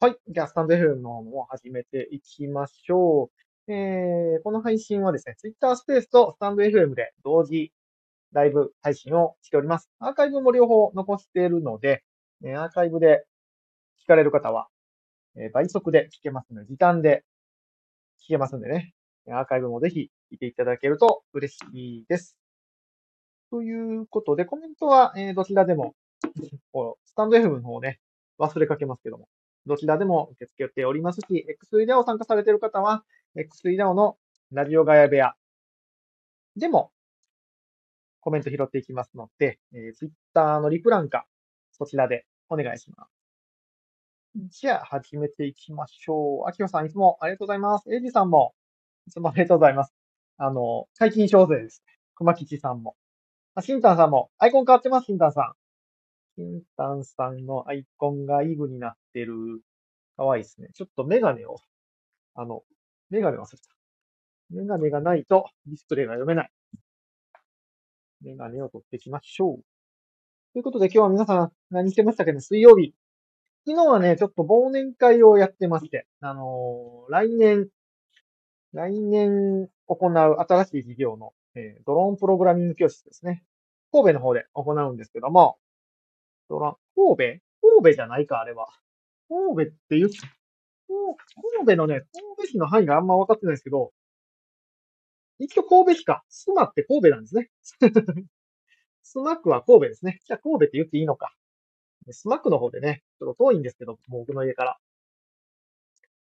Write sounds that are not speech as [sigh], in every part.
はい。じゃあ、スタンド FM の方も始めていきましょう。えー、この配信はですね、Twitter スペースとスタンド FM で同時ライブ配信をしております。アーカイブも両方残しているので、えアーカイブで聞かれる方は、え倍速で聞けますので、時短で聞けますんでね、アーカイブもぜひ聞いていただけると嬉しいです。ということで、コメントは、えどちらでも、[laughs] スタンド FM の方ね、忘れかけますけども、どちらでも受け付けておりますし、X イダオ参加されている方は、X イダオのラジオガヤ部屋でもコメント拾っていきますので、えー、Twitter のリプランか、そちらでお願いします。じゃあ、始めていきましょう。あきおさん、いつもありがとうございます。エイジさんも、いつもありがとうございます。あの、解禁賞税ですね。熊吉さんも。あ、シンタンさんも、アイコン変わってます、シンタンさん。シンタンさんのアイコンがイブになってる。かわいいですね。ちょっとメガネを、あの、メガネ忘れた。メガネがないとディスプレイが読めない。メガネを取ってきましょう。ということで今日は皆さん何してましたっけね？水曜日。昨日はね、ちょっと忘年会をやってまして、あのー、来年、来年行う新しい事業の、えー、ドローンプログラミング教室ですね。神戸の方で行うんですけども、ドラ、神戸？神戸じゃないか、あれは。神戸って言う、神戸のね、神戸市の範囲があんま分かってないですけど、一応神戸市か。スマって神戸なんですね。スマックは神戸ですね。じゃあ神戸って言っていいのか。スマックの方でね、ちょっと遠いんですけど、僕の家から。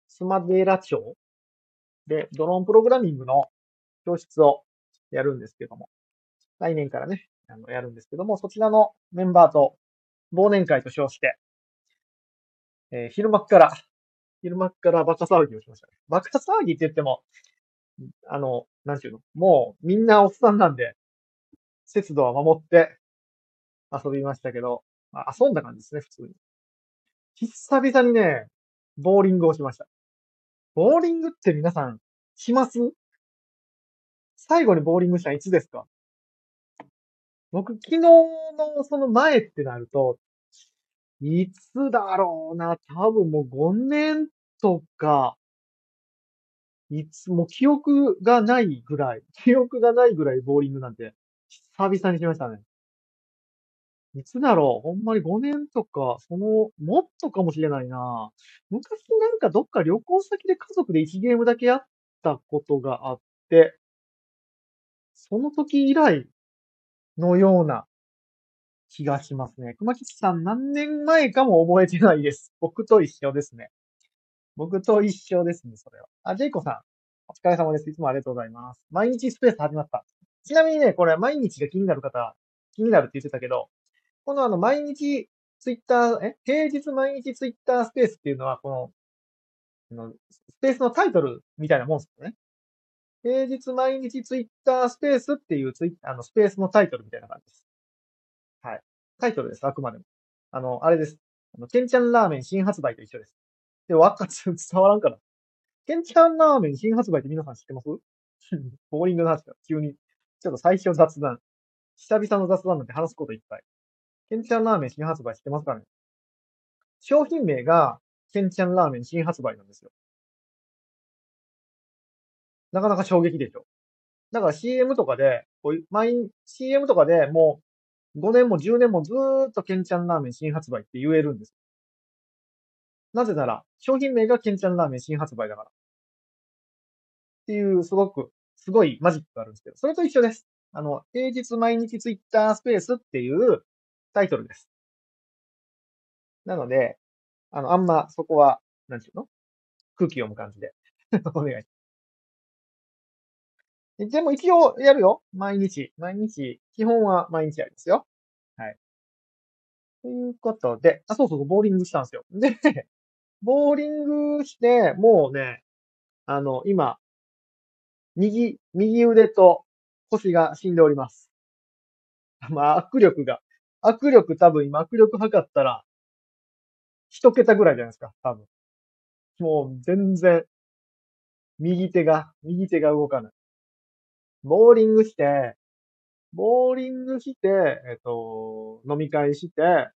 スマデラ町でドローンプログラミングの教室をやるんですけども、来年からね、あの、やるんですけども、そちらのメンバーと忘年会と称して、えー、昼間から、昼間からバカ騒ぎをしましたね。バカ騒ぎって言っても、あの、なんていうの？もうみんなおっさんなんで、節度は守って遊びましたけど、まあ遊んだ感じですね、普通に。久々にね、ボーリングをしました。ボーリングって皆さん、します？最後にボーリングしたのいつですか？僕、昨日のその前ってなると、いつだろうな、多分もう5年とか、いつも記憶がないぐらい、[laughs] 記憶がないぐらいボーリングなんて、久々にしましたね。いつだろう。ほんまに5年とか、その、もっとかもしれないな。昔なんかどっか旅行先で家族で1ゲームだけやったことがあって、その時以来のような気がしますね。熊吉さん何年前かも覚えてないです。[laughs] 僕と一緒ですね。僕と一緒ですね、それは。あ、ジェイコさん。お疲れ様です。いつもありがとうございます。毎日スペース始まった。ちなみにね、これ毎日が気になる方、気になるって言ってたけど、このあの、毎日ツイッター、え？平日毎日ツイッタースペースっていうのは、この、スペースのタイトルみたいなもんですよね。平日毎日ツイッタースペースっていうツイあの、スペースのタイトルみたいな感じです。タイトルです、あくまでも。あの、あれです。あの、ケンちゃんラーメン新発売と一緒です。で、わかっ、伝わらんから。ケンちゃんラーメン新発売って皆さん知ってます？[laughs] ボーリングの話だ。急に。ちょっと最初雑談。久々の雑談なんて話すこといっぱい。ケンちゃんラーメン新発売知ってますかね？商品名が、ケンちゃんラーメン新発売なんですよ。なかなか衝撃でしょ。だから CM とかで、こういう、毎、CM とかでもう5年も10年もずーっとケンちゃんラーメン新発売って言えるんです。なぜなら、商品名がケンちゃんラーメン新発売だから。っていう、すごく、すごいマジックがあるんですけど、それと一緒です。あの、平日毎日ツイッタースペースっていうタイトルです。なので、あの、あんまそこは、なんていうの？空気読む感じで。[laughs] お願いします。でも一応やるよ。毎日。毎日。基本は毎日やりますよ。はい。ということで、あ、そうそう、ボーリングしたんですよ。で、[laughs] ボーリングして、もうね、あの、今、右、右腕と腰が死んでおります。[laughs] まあ、握力が、握力多分今握力測ったら、一桁ぐらいじゃないですか、多分。もう全然、右手が、右手が動かない。ボーリングして、ボーリングして、えっと、飲み会して、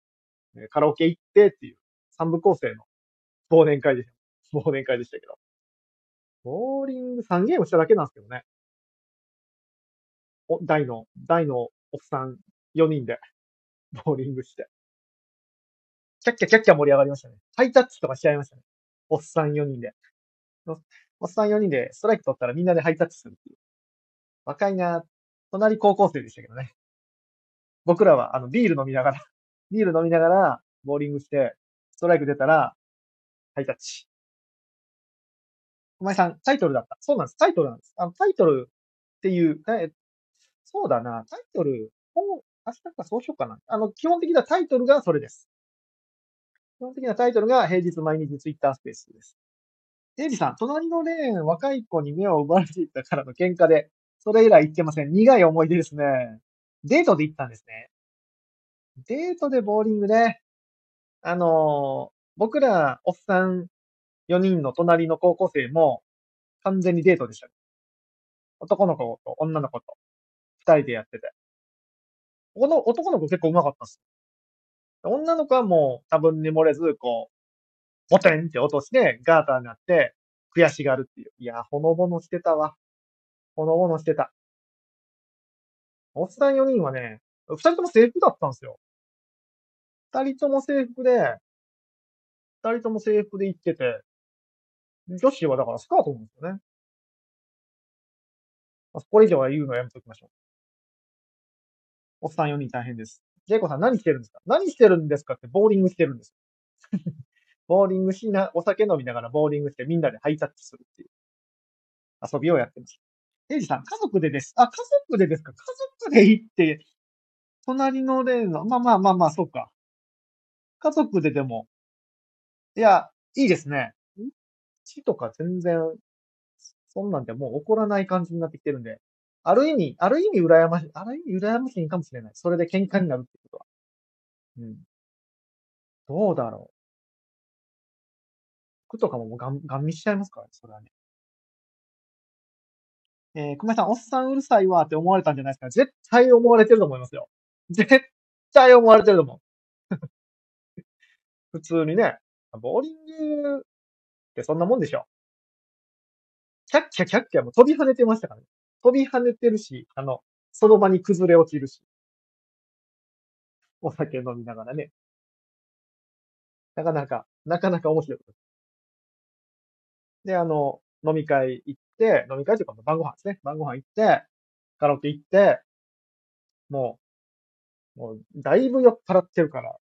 カラオケ行ってっていう、三部構成の忘年会でした。忘年会でしたけど。ボーリング3ゲームしただけなんですけどね。お、大の、大のおっさん4人で、ボーリングして。キャッキャキャッキャ盛り上がりましたね。ハイタッチとかしちゃいましたね。おっさん4人で。おっさん4人でストライク取ったらみんなでハイタッチするっていう。若いな隣高校生でしたけどね。僕らは、あの、ビール飲みながら、[laughs] ビール飲みながら、ボーリングして、ストライク出たら、ハイタッチ。お前さん、タイトルだった？そうなんです。タイトルなんです。あの、タイトルっていう、え、そうだな。タイトル、本、明日かそうしようかな。あの、基本的なタイトルがそれです。基本的なタイトルが平日毎日ツイッタースペースです。エイジさん、隣のレーン、若い子に目を奪われていたからの喧嘩で、それ以来行ってません。苦い思い出ですね。デートで行ったんですね。デートでボーリングね。あの、僕ら、おっさん4人の隣の高校生も、完全にデートでした、男の子と女の子と、2人でやってて。この男の子結構上手かったっす。女の子はもう多分に漏れず、こう、ボテンって落として、ガーターになって、悔しがるっていう。いや、ほのぼのしてたわ。ほのぼのしてた。おっさん4人はね、2人とも制服だったんですよ。2人とも制服で、2人とも制服で行ってて、女子はだからスカートなんですよね。これ以上は言うのはやめときましょう。おっさん4人大変です。ジェイコさん何してるんですか？何してるんですかってボーリングしてるんです。[laughs] ボーリングしな、お酒飲みながらボーリングしてみんなでハイタッチするっていう遊びをやってます。エイジさん、家族でです。あ、家族でですか？家族で行って、隣のレーンの、まあまあまあまあ、そうか。家族ででも、いや、いいですね。死とか全然、そんなんでもう起こらない感じになってきてるんで、ある意味、ある意味羨ましい、ある意味羨ましいかもしれない。それで喧嘩になるってことは。うん。どうだろう。服とかももうガン、ガン見しちゃいますからね、それはね。えー、熊井さん、おっさんうるさいわって思われたんじゃないですか？絶対思われてると思いますよ。絶対思われてると思う。[laughs] 普通にね、ボーリングってそんなもんでしょ。キャッキャキャッキャもう飛び跳ねてましたからね。飛び跳ねてるし、あの、その場に崩れ落ちるし。お酒飲みながらね。なかなか、なかなか面白い。で、あの、飲み会行っ、飲み会というか晩ご飯ですね。晩ご飯行って、カラオケ行って、もう、もう、だいぶ酔っ払ってるから、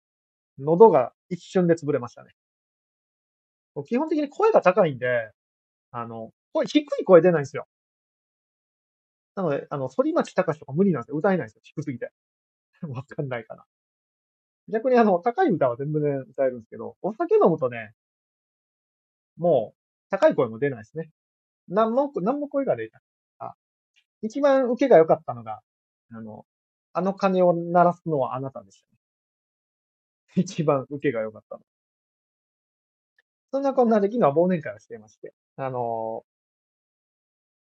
喉が一瞬で潰れましたね。基本的に声が高いんで、あの、声、低い声出ないんですよ。なので、あの、反町隆史とか無理なんですよ。歌えないんですよ。低すぎて。[laughs] わかんないかな。逆にあの、高い歌は全部ね、歌えるんですけど、お酒飲むとね、もう、高い声も出ないですね。何も、何も声が出ない。あ、一番受けが良かったのが、あの、あの鐘を鳴らすのはあなたでしたね。[laughs] 一番受けが良かったの。そんなこんなで昨日は忘年会をしていまして、あの、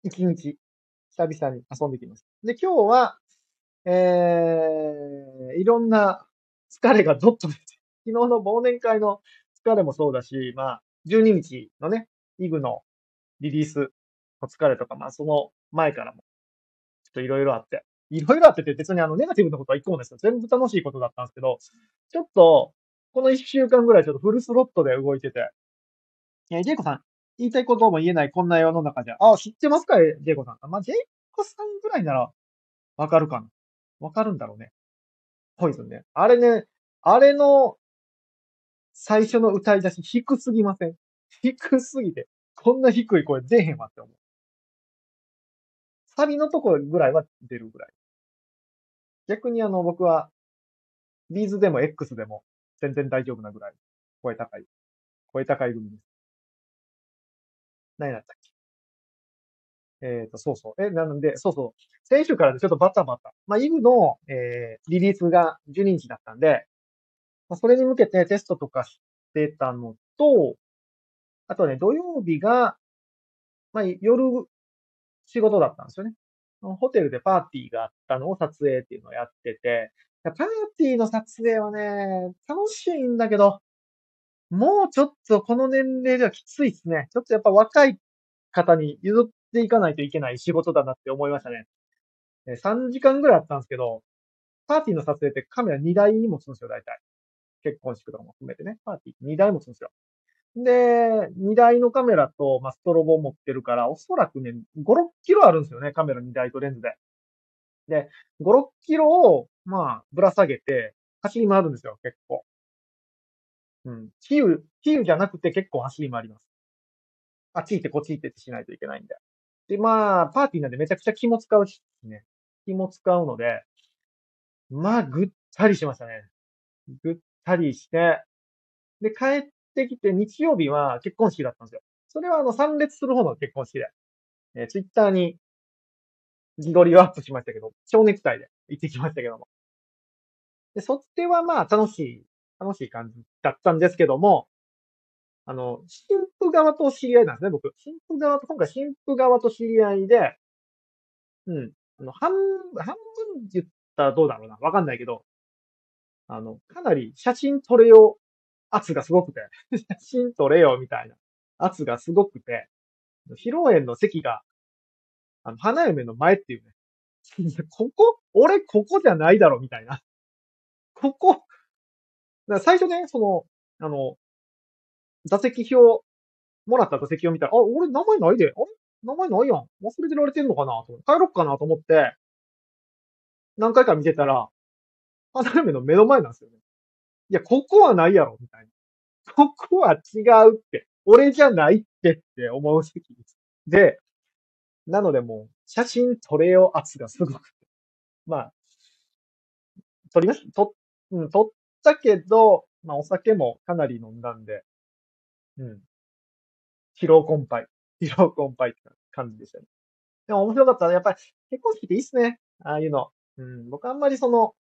一日、久々に遊んできました。で、今日は、えー、いろんな疲れがどっと出て、昨日の忘年会の疲れもそうだし、まあ、12日のね、イグのリリースお疲れとか、まあその前からも、ちょっといろいろあって、いろいろあってて別にあのネガティブなことは一個もですよ。全部楽しいことだったんですけど、ちょっと、この一週間ぐらいちょっとフルスロットで動いてて、え、ジェイコさん、言いたいことも言えないこんな世の中じゃ、あ、知ってますかジェイコさん。まあ、ジェイコさんぐらいなら、わかるかな。わかるんだろうね。ポイズンね。あれね、あれの、最初の歌い出し低すぎません？低すぎて、こんな低い声出へんわって思う。サビのところぐらいは出るぐらい。逆にあの、僕は、ビーズでも X でも全然大丈夫なぐらい、声高い。声高い組です。何だったっけ？えっ、ー、と、そうそう。え、なので、そうそう。先週からでちょっとバタバタ。まあ、イブの、えー、リリースが12日だったんで、まあ、それに向けてテストとかしてたのと、あとね、土曜日が、まあ、夜、仕事だったんですよね。ホテルでパーティーがあったのを撮影っていうのをやってて、パーティーの撮影はね、楽しいんだけど、もうちょっとこの年齢ではきついですね。ちょっとやっぱ若い方に譲っていかないといけない仕事だなって思いましたね。3時間ぐらいあったんですけど、パーティーの撮影ってカメラ2台持つんですよ、大体。結婚式とかも含めてね。パーティー2台持つんですよ。で、2台のカメラと、まあ、ストロボ持ってるから、おそらくね、5、6キロあるんですよね、カメラ2台とレンズで。で、5、6キロを、まあ、ぶら下げて、走り回るんですよ、結構。うん。比喩、比喩じゃなくて結構走り回ります。あっち行ってこっち行ってってしないといけないんで。で、まあ、パーティーなんでめちゃくちゃ気も使うしね。気も使うので、まあ、ぐったりしましたね。ぐったりして、で、帰ってきて日曜日は結婚式だったんですよ。それはあの、参列する方の結婚式で、えー、ツイッターに自撮りをアップしましたけど、蝶ネクタイで行ってきましたけども。で、そっちはまあ楽しい、楽しい感じだったんですけども、あの、新婦側と知り合いなんですね、僕。新婦側と、今回新婦側と知り合いで、うん。あの、半、半分言ったらどうだろうな。わかんないけど、あの、かなり写真撮れよ圧がすごくて、写真撮れよみたいな圧がすごくて、披露宴の席が、あの、花嫁の前っていうね。[laughs] ここ俺ここじゃないだろみたいな。ここ最初ね、その、あの、座席表、もらった座席を見たら、あ、俺名前ないで。あれ名前ないやん。忘れてられてんのかなと。帰ろっかなと思って、何回か見てたら、花嫁の目の前なんですよね。いや、ここはないやろ、みたいな。[laughs] ここは違うって。俺じゃないってって思う席です。で、なのでもう、写真撮れよ圧がすごくて。まあ、撮りまし。撮、うん、撮ったけど、まあお酒もかなり飲んだんで、うん。疲労困憊。[laughs] 疲労困憊って感じでしたね。でも面白かったね。やっぱり結婚式っていいっすね。ああいうの。うん。僕あんまりその、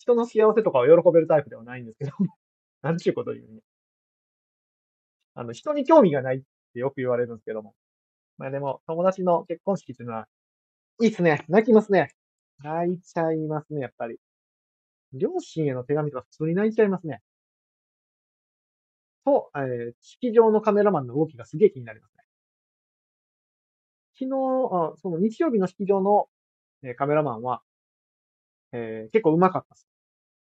人の幸せとかを喜べるタイプではないんですけど、[laughs] なんちゅうこと言うね。あの、人に興味がないってよく言われるんですけども。まあでも、友達の結婚式っていうのは、いいっすね。泣きますね。泣いちゃいますね、やっぱり。両親への手紙とか普通に泣いちゃいますね。と、えー、式場のカメラマンの動きがすげえ気になりますね。昨日、あその日曜日の式場の、えー、カメラマンは、えー、結構上手かったです。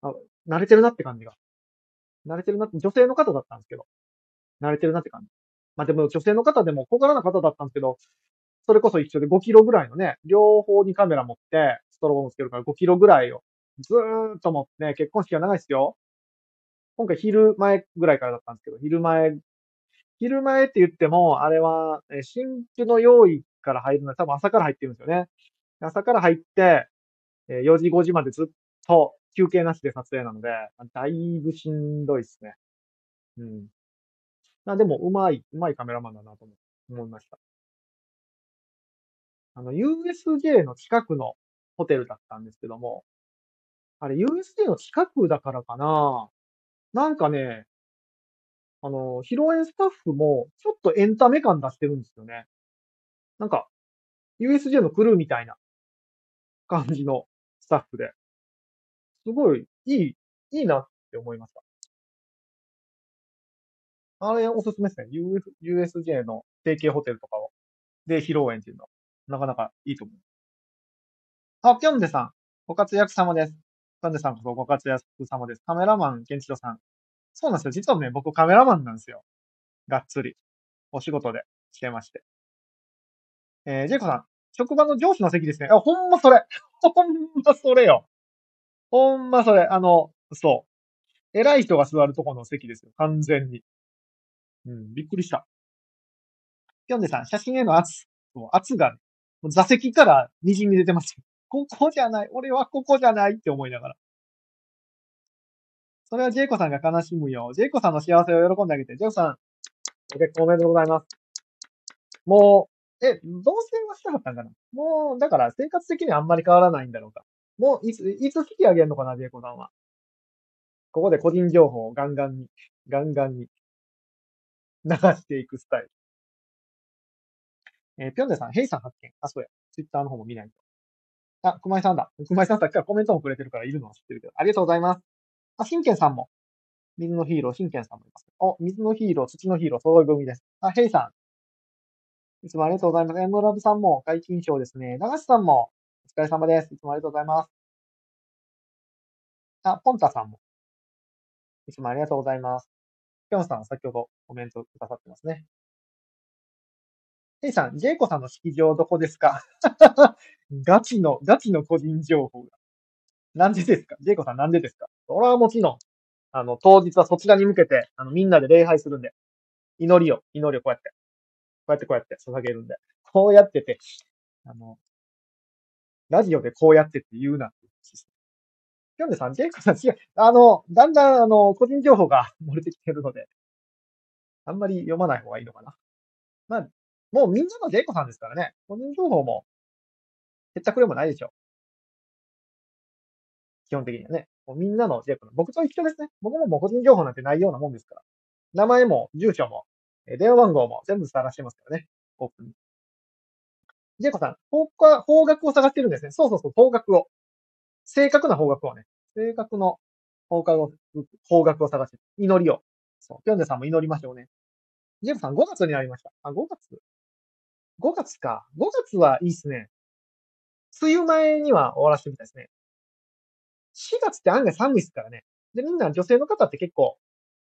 あ、慣れてるなって感じが。慣れてるなって、女性の方だったんですけど、慣れてるなって感じ。まあでも女性の方でも小柄な方だったんですけど、それこそ一緒で5キロぐらいのね、両方にカメラ持って、ストロボもつけるから5キロぐらいをずーっと持って、結婚式は長いですよ。今回昼前ぐらいからだったんですけど、昼前、昼前って言っても、あれは、新婦の用意から入るのは多分朝から入ってるんですよね。朝から入って、4時5時までずっと休憩なしで撮影なので、だいぶしんどいですね。うん。あでも、うまい、うまいカメラマンだなと思いました。あの、USJ の近くのホテルだったんですけども、あれ、USJ の近くだからかななんかね、あの、披露宴スタッフも、ちょっとエンタメ感出してるんですよね。なんか、USJ のクルーみたいな感じのスタッフで、すごいいい、いいなって思いました。あれおすすめですね。USJ の提携ホテルとかを。で、披露宴っていうのは、なかなかいいと思う。あ、ぴょんでさん、ご活躍様です。ぴょんでさんこそご活躍様です。カメラマン、ケンチロさん。そうなんですよ。実はね、僕カメラマンなんですよ。がっつり。お仕事でしてまして。えー、ジェイコさん、職場の上司の席ですね。あ、ほんまそれ。[laughs] ほんまそれよ。ほんまそれ。あの、そう。偉い人が座るとこの席ですよ。完全に。うん、びっくりした。ピョンデさん、写真への圧。圧が、座席から滲み出てます。ここじゃない。俺はここじゃないって思いながら。それはジェイコさんが悲しむよ。ジェイコさんの幸せを喜んであげて。ジェイコさん、ご結婚おめでとうございます。もう、え、同棲はしたかったんかなもう、だから生活的にはあんまり変わらないんだろうか。もう、いつ、いつ引き上げるのかな、ジェイコさんは。ここで個人情報をガンガンに、ガンガンに流していくスタイル。えー、ぴょんでさん、ヘイさん発見。あ、そうや。ツイッターの方も見ないと。あ、熊井さんだ。熊井さんさっきからコメントもくれてるからいるのは知ってるけど。ありがとうございます。あ、しんけんさんも。水のヒーロー、真剣さんもいます。お、水のヒーロー、土のヒーロー、揃い踏みです。あ、ヘイさん。いつもありがとうございます。エムラブさんも解禁賞ですね。長瀬さんもお疲れ様です。いつもありがとうございます。あ、ポンタさんも。いつもありがとうございます。ぴょんさんは先ほどコメントくださってますね。ヘイさん、ジェイコさんの式場どこですか？[laughs] ガチの、ガチの個人情報が。なんでですか？ジェイコさんなんでですか？それはもちろん、あの、当日はそちらに向けて、あの、みんなで礼拝するんで、祈りを、祈りをこうやって、こうやってこうやって捧げるんで、こうやってて、あの、ラジオでこうやってって言うなって言うんです。キョンデさん、ジェイコさん違う。あの、だんだん、あの、個人情報が漏れてきてるので、あんまり読まない方がいいのかな。まあ、もうみんなのジェイコさんですからね。個人情報も、へったくれもないでしょう。基本的にはね。もうみんなのジェイコさん。僕と一緒ですね。僕ももう個人情報なんてないようなもんですから。名前も、住所も、電話番号も全部探してますからね。オープン。ジェイコさん、方角、方角を探してるんですね。そうそうそう、方角を。正確な方角をね。正確の方角を、方角を探してる、祈りを。そう。ピョンデさんも祈りましょうね。ジェイコさん、5月になりました。あ、5月 ?5 月か。5月はいいっすね。梅雨前には終わらせてみたいですね。4月って案外寒いですからね。で、みんな女性の方って結構、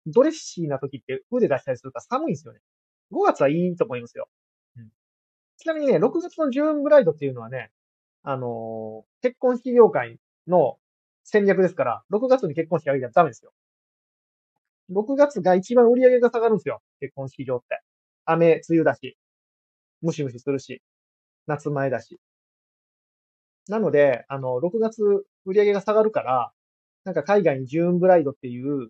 ドレッシーな時って腕出したりするから寒いんですよね。5月はいいと思いますよ。ちなみにね、6月のジューンブライドっていうのはね、あのー、結婚式業界の戦略ですから、6月に結婚式あげちゃダメですよ。6月が一番売り上げが下がるんですよ。結婚式場って。雨、梅雨だし、ムシムシするし、夏前だし。なので、あの、6月売り上げが下がるから、なんか海外にジューンブライドっていう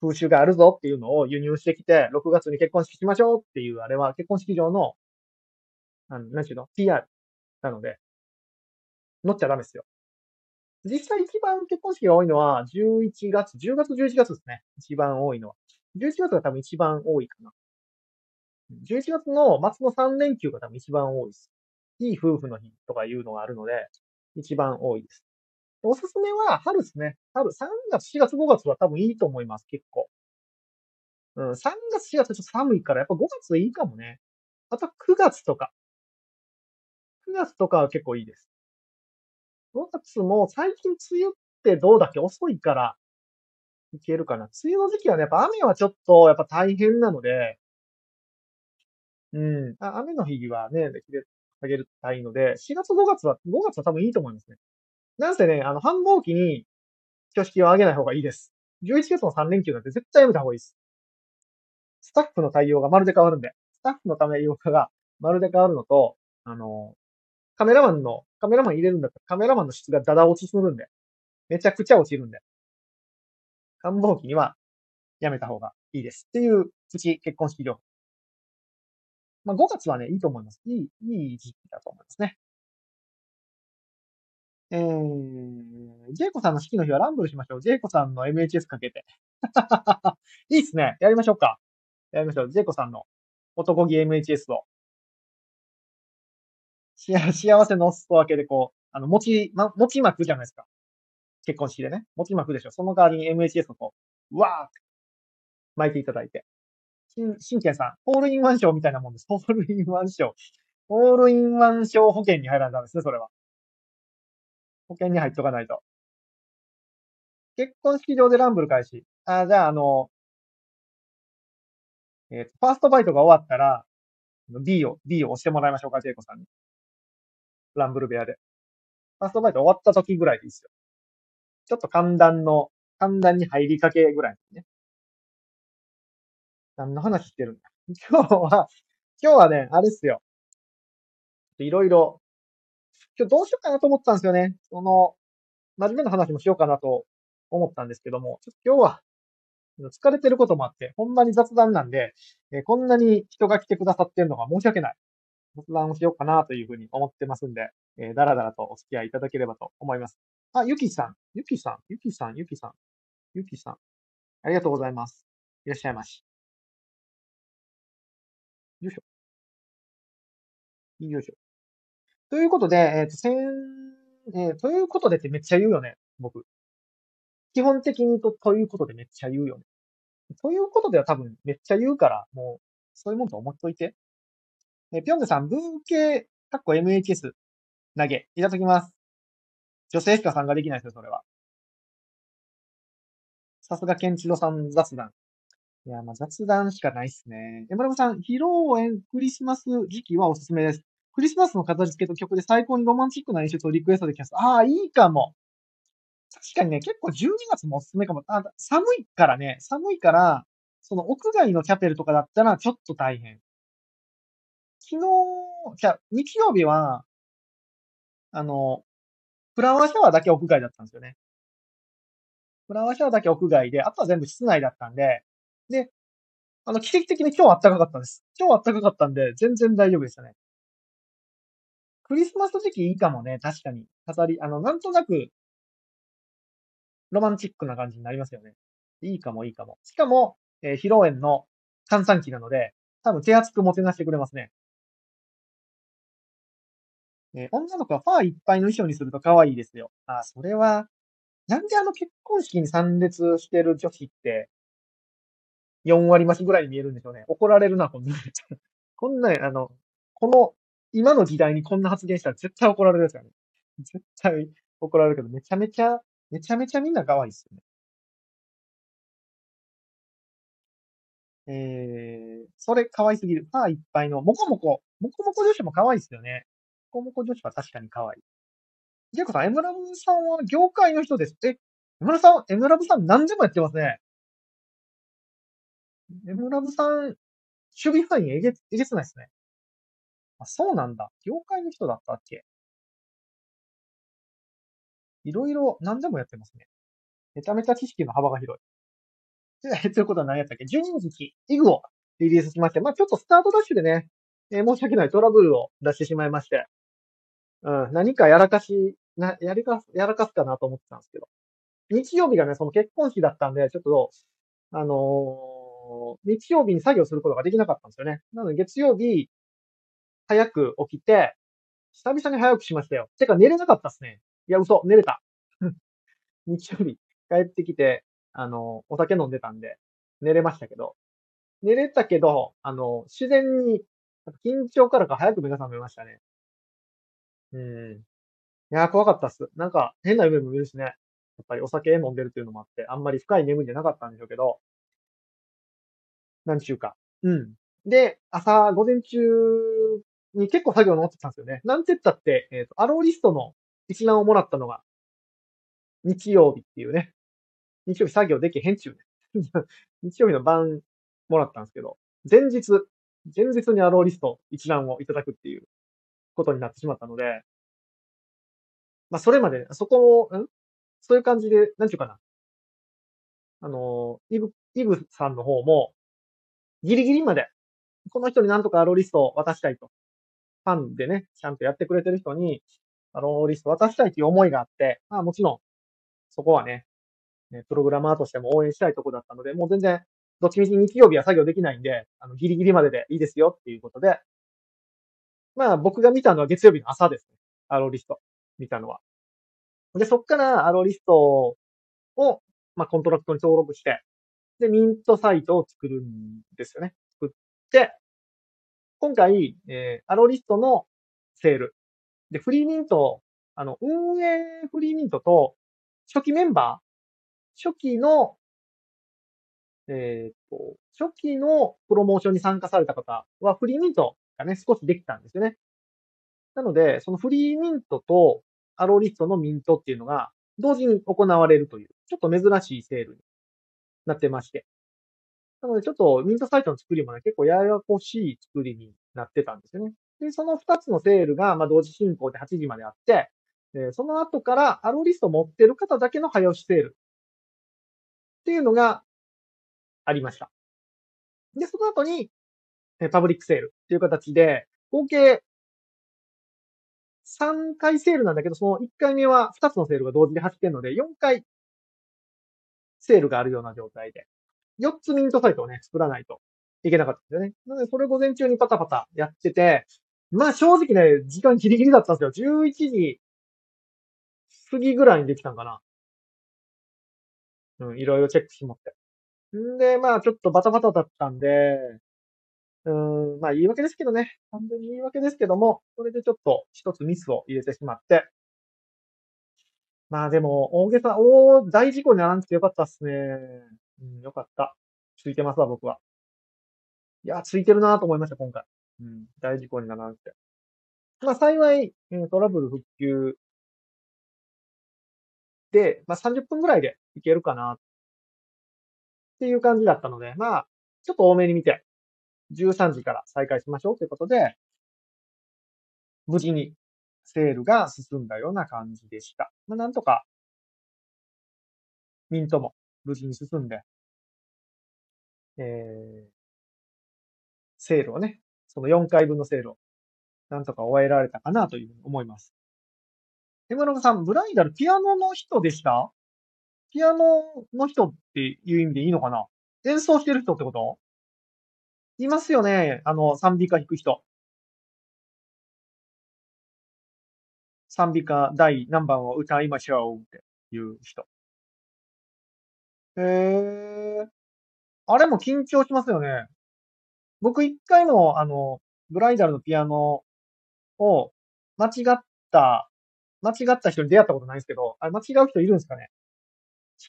風習があるぞっていうのを輸入してきて、6月に結婚式しましょうっていう、あれは結婚式場の、あの、なんちゅうの ?PR なので、乗っちゃダメですよ。実際一番結婚式が多いのは11月、10月、11月ですね。一番多いのは。11月が多分一番多いかな。11月の末の3連休が多分一番多いです。いい夫婦の日とかいうのがあるので、一番多いです。おすすめは春ですね。春、3月、4月、5月は多分いいと思います、結構。うん、3月、4月ちょっと寒いから、やっぱ5月いいかもね。あと9月とか。9月とかは結構いいです。5月も最近梅雨ってどうだっけ？遅いから、いけるかな。梅雨の時期はね、やっぱ雨はちょっと、やっぱ大変なので、うん。雨の日はね、できるあげるたいので、4月5月は、5月は多分いいと思いますね。なんせね、あの、繁忙期に挙式を上げない方がいいです。11月の3連休なんて絶対やめた方がいいです。スタッフの対応がまるで変わるんで、スタッフのため用化がまるで変わるのと、あの、カメラマンの、カメラマン入れるんだったらカメラマンの質がダダ落ちするんで、めちゃくちゃ落ちるんで、繁忙期にはやめた方がいいです。っていうプチ結婚式情報。まあ、5月はね、いいと思います。いい、いい時期だと思いますね。えー、ジェイコさんの式の日はランブルしましょう。ジェイコさんの MHS かけて。[laughs] いいっすね。やりましょうか。やりましょう。ジェイコさんの男気 MHS を。[laughs] 幸せのお裾分けでこう、あの、餅、ま、餅巻くじゃないですか。結婚式でね。餅巻くでしょ。その代わりに MHS をこう、うわーって巻いていただいて。しん、しんけんさん、ホールインワン賞みたいなもんです。ホールインワン賞。ホールインワン賞保険に入らないんですね、それは。保険に入っとかないと。結婚式場でランブル開始。あ、じゃあ、あの、えっ、と、ファーストバイトが終わったら、B を、B を押してもらいましょうか、ジェイコさんに。ランブル部屋で。ファーストバイト終わった時ぐらいでいいですよ。ちょっと寒暖の、寒暖に入りかけぐらいですね。何の話してるんだ今日は、今日はね、あれっすよ。いろいろ、今日どうしようかなと思ったんですよね。その、真面目な話もしようかなと思ったんですけども、ちょっと今日は、疲れてることもあって、ほんまに雑談なんで、えー、こんなに人が来てくださってるのが申し訳ない。雑談をしようかなというふうに思ってますんで、えー、だらだらとお付き合いいただければと思います。あ、ゆきさん、ゆきさん、ゆきさん、ゆきさん、ゆきさん。ありがとうございます。いらっしゃいまし。よいしょ。よいしょ。ということで、えっ、ー、と、先、えー、ということでってめっちゃ言うよね、僕。基本的にと、ということでめっちゃ言うよね。そういうことでは多分めっちゃ言うから、もう、そういうもんと思っといて。え、ぴょんでさん、文系、かっこ MHS、投げ、いただきます。女性しか参加できないですよ、それは。さすがケンチロさん雑談。いや、まあ雑談しかないっすね。エムラブさん、披露宴クリスマス時期はおすすめです。クリスマスの飾り付けと曲で最高にロマンチックな演出をリクエストできます。ああ、いいかも。確かにね、結構12月もおすすめかも。あ寒いからね、寒いから、その屋外のチャペルとかだったらちょっと大変。昨日、じゃ日曜日は、あの、フラワーシャワーだけ屋外だったんですよね。フラワーシャワーだけ屋外で、あとは全部室内だったんで、で、あの、奇跡的に今日暖かかったんです。今日暖かかったんで、全然大丈夫でしたね。クリスマス時期いいかもね、確かに。飾り、あの、なんとなく、ロマンチックな感じになりますよね。いいかもいいかも。しかも、えー披露宴の閑散期なので、多分手厚くもてなしてくれますね。女の子はファーいっぱいの衣装にすると可愛いですよ。あ、それは、なんであの結婚式に参列してる女子って、4割増しぐらいに見えるんでしょうね。怒られるな、こんな。[laughs] こんな、あの、この、今の時代にこんな発言したら絶対怒られるやつよね。絶対怒られるけど、めちゃめちゃ、めちゃめちゃみんな可愛いっすよね。えー、それ可愛すぎる。ファーいっぱいの、もこもこ、もこもこ女子も可愛いっすよね。もこもこ女子は確かに可愛い。ジェイコさん、エムラブさんは業界の人です。え、エムラさん、エムラブさん何でもやってますね。エムラブさん、守備範囲えげ、えげつないですね。あ、そうなんだ。業界の人だったっけいろいろ何でもやってますね。めちゃめちゃ知識の幅が広い。で [laughs] ということは何やったっけ ?12 時期、イグをリリースしまして、まあちょっとスタートダッシュでね、えー申し訳ないトラブルを出してしまいまして、うん、何かやらかし、な、やりかす、やらかすかなと思ってたんですけど。日曜日がね、その結婚式だったんで、ちょっと、あのー日曜日に作業することができなかったんですよね。なので月曜日、早く起きて、久々に早くしましたよ。てか寝れなかったっすね。いや、嘘、寝れた。[laughs] 日曜日、帰ってきて、あの、お酒飲んでたんで、寝れましたけど、寝れたけど、あの、自然に、緊張からか早く目が覚めましたね。うん。いやー、怖かったっす。なんか、変な夢も見るしね。やっぱりお酒飲んでるっていうのもあって、あんまり深い眠りじゃなかったんでしょうけど、なんちゅうか。うん。で、朝、午前中に結構作業乗ってたんですよね。なんて言ったって、えっ、と、アローリストの一覧をもらったのが、日曜日っていうね。日曜日作業できへんちゅうね。[laughs] 日曜日の晩もらったんですけど、前日、前日にアローリスト一覧をいただくっていうことになってしまったので、まあ、それまで、そこを、ん？そういう感じで、なんちゅうかな。あの、イブ、イブさんの方も、ギリギリまで、この人になんとかアローリストを渡したいと。ファンでね、ちゃんとやってくれてる人に、アローリスト渡したいという思いがあって、まあもちろん、そこはね、ねプログラマーとしても応援したいとこだったので、もう全然、どっちみち日曜日は作業できないんで、あの、ギリギリまででいいですよっていうことで、まあ僕が見たのは月曜日の朝ですね。 allowlist。見たのは。で、そっから allowlist を、まあ contract に登録して、で、 mint site を作るんですよね。作って、今回、えー、 allowlist のセール。で、フリーミント、あの、運営フリーミントと、初期メンバー、初期の、えーっと、初期のプロモーションに参加された方は、フリーミントがね、少しできたんですよね。なので、そのフリーミントとアローリストのミントっていうのが、同時に行われるという、ちょっと珍しいセールになってまして。なので、ちょっとミントサイトの作りもね、結構ややこしい作りになってたんですよね。で、その2つのセールが、まあ、同時進行で8時まであって、えその後からアローリスト持ってる方だけの早押しセールっていうのがありました。で、その後に、えパブリックセールっていう形で、合計3回セールなんだけど、その1回目は2つのセールが同時で走ってるので、4回セールがあるような状態で、4つミントサイトをね、作らないといけなかったんですよね。なので、それ午前中にパタパタやってて、まあ正直ね、時間ギリギリだったんですよ。11時過ぎぐらいにできたんかな。うん、いろいろチェックしてもって。んで、まあ、ちょっとバタバタだったんで、うーん、まあ、言い訳ですけどね。完全に言い訳ですけども、それでちょっと一つミスを入れてしまって。まあでも、大げさ、大、大事故にならなくてよかったっすね。うん、よかった。ついてますわ、僕は。いや、ついてるなと思いました、今回。うん、大事故にならなくて。まあ幸い、トラブル復旧で、まあ30分ぐらいでいけるかなっていう感じだったので、まあ、ちょっと多めに見て、13時から再開しましょうということで、無事にセールが進んだような感じでした。まあ、なんとか、ミントも無事に進んで、えー、セールをね、その4回分のセールを、なんとか終えられたかなというふうに思います。エムロさん、ブライダル、ピアノの人でした？ピアノの人っていう意味でいいのかな？演奏してる人ってこと？いますよね。あの、賛美歌弾く人。賛美歌第何番を歌いましょうっていう人。へえ。あれも緊張しますよね。僕一回も、あの、ブライダルのピアノを間違った、間違った人に出会ったことないんですけど、あれ間違う人いるんですかね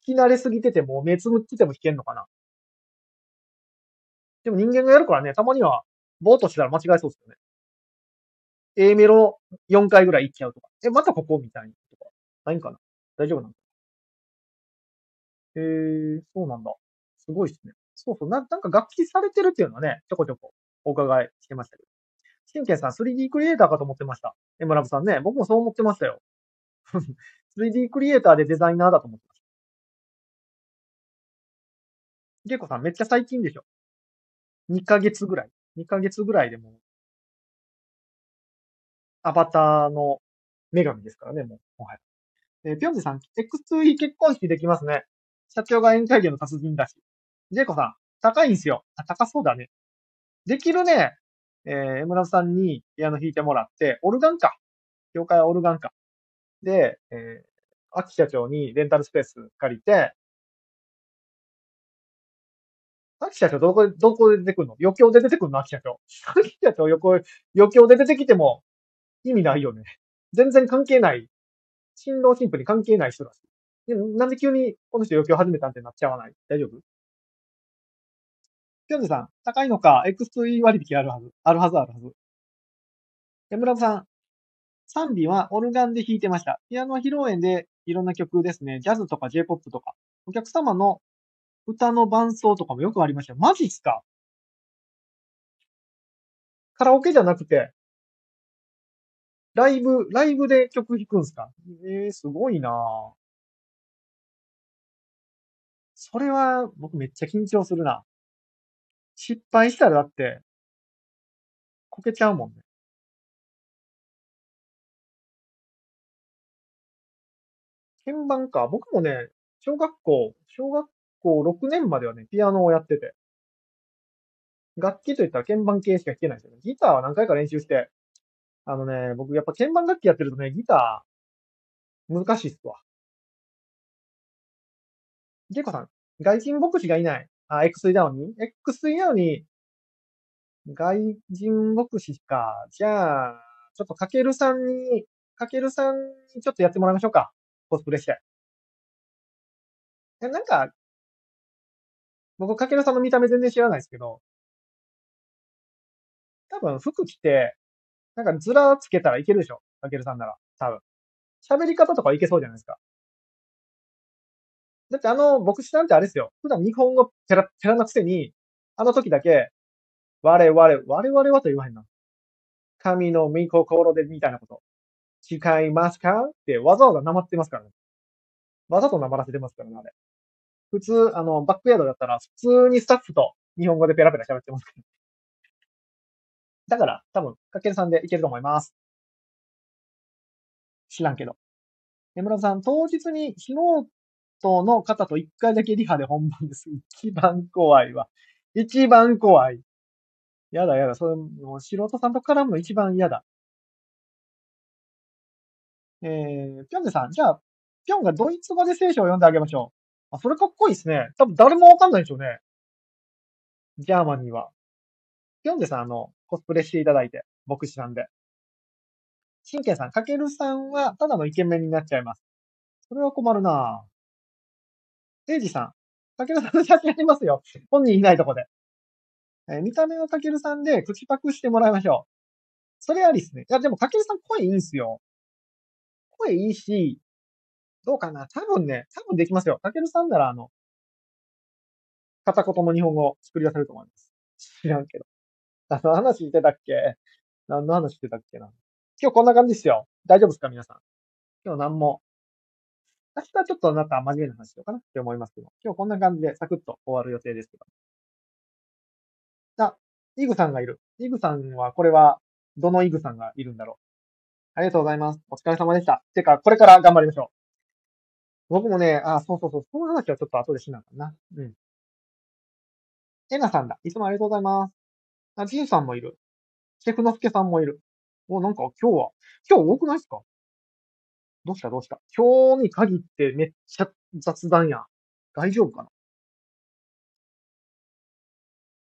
弾き慣れすぎてても、目つむってても弾けんのかなでも人間がやるからね、たまには、ぼーっとしたら間違えそうですよね。A メロ4回ぐらい行っちゃうとか。え、またここみたいなとか。ないんかな大丈夫なんだ。えー、そうなんだ。すごいっすね。そうそう。な、なんか楽器されてるっていうのはね、ちょこちょこお伺いしてましたけど。シンケンさん 3D クリエイターかと思ってました。エムラブさんね。僕もそう思ってましたよ。[laughs] 3D クリエイターでデザイナーだと思ってました。ゲコさんめっちゃ最近でしょ。2ヶ月ぐらい。2ヶ月ぐらいでもアバターの女神ですからね、もう、もはや。えー、ぴょんじさん、X2E 結婚式できますね。社長が宴会芸の達人だし。ジェイコさん、高いんすよ。あ、高そうだね。できるね。えー、エムラさんにピアノ弾いてもらって、オルガンか。教会はオルガンか。で、えー、秋社長にレンタルスペース借りて、秋社長どこで、どこで出てくるの？余興で出てくるの？秋社長。[laughs] 秋社長横、余興で出てきても、意味ないよね。全然関係ない。新郎新婦に関係ない人だし。でなんで急にこの人余興始めたんってなっちゃわない？大丈夫？ピョンズさん、高いのか、X2E 割引あるはず。あるはずあるはず。山村さん、賛美はオルガンで弾いてました。ピアノ披露宴でいろんな曲ですね。ジャズとか J-POP とか。お客様の歌の伴奏とかもよくありました。マジっすか？カラオケじゃなくて、ライブ、ライブで曲弾くんすか？ええー、すごいなそれは、僕めっちゃ緊張するな。失敗したらだって、こけちゃうもんね。鍵盤か。僕もね、小学校、小学校6年まではね、ピアノをやってて。楽器といったら鍵盤系しか弾けないですよね。ギターは何回か練習して、あのね、僕やっぱ鍵盤楽器やってるとね、ギター、難しいっすわ。ジェコさん、外人牧師がいない。あ、X3 ダウンに ?X3 ダウンに、外人牧師か。じゃあ、ちょっとかけるさんに、かけるさんにちょっとやってもらいましょうか。コスプレして。え、なんか、僕、かけるさんの見た目全然知らないですけど、多分服着て、なんかズラつけたらいけるでしょ？かけるさんなら。多分。喋り方とかいけそうじゃないですか。だってあの、牧師なんてあれですよ。普段日本語ペラペラなくせに、あの時だけ、我々、我々はと言わへんな。神の御心でみたいなこと。誓いますか？ってわざわざなまってますからね。わざとなまらせてますからね、あれ。普通、あの、バックヤードだったら、普通にスタッフと日本語でペラペラ喋ってますから。だから、多分、かけるさんでいけると思います。知らんけど。山村さん、当日に素人の方と一回だけリハで本番です。一番怖いわ。一番怖い。やだやだ。それ、もう素人さんと絡むの一番嫌だ。えー、ぴょんねさん、じゃあ、ぴょんがドイツ語で聖書を読んであげましょう。あ、それかっこいいですね。多分誰もわかんないでしょうね。ジャーマニーは。読んでさん、あの、コスプレしていただいて、牧師さんで。神経さん、かけるさんはただのイケメンになっちゃいます。それは困るなぁ。エイジさん、かけるさんの写真ありますよ。本人いないとこで。えー見た目はかけるさんで口パクしてもらいましょう。それありっすね。いや、でもかけるさん声いいんすよ。声いいし、どうかな？多分ね、多分できますよ。かけるさんならあの、片言の日本語を作り出せると思います。知らんけど。あの話してたっけ？何の話してたっけな？今日こんな感じですよ。大丈夫ですか？皆さん。今日何も。明日はちょっとあなんか真面目な話しようかなって思いますけど。今日こんな感じでサクッと終わる予定ですけど。あ、イグさんがいる。イグさんは、これは、どのイグさんがいるんだろう。ありがとうございます。お疲れ様でした。てか、これから頑張りましょう。僕もね、あ、そうそうそう、その話はちょっと後でしなかな。うん。エナさんだ。いつもありがとうございます。あ、ジンさんもいる。シェフノスケさんもいる。お、なんか今日は、今日多くないですか？どうした？どうした？今日に限ってめっちゃ雑談や。大丈夫かな？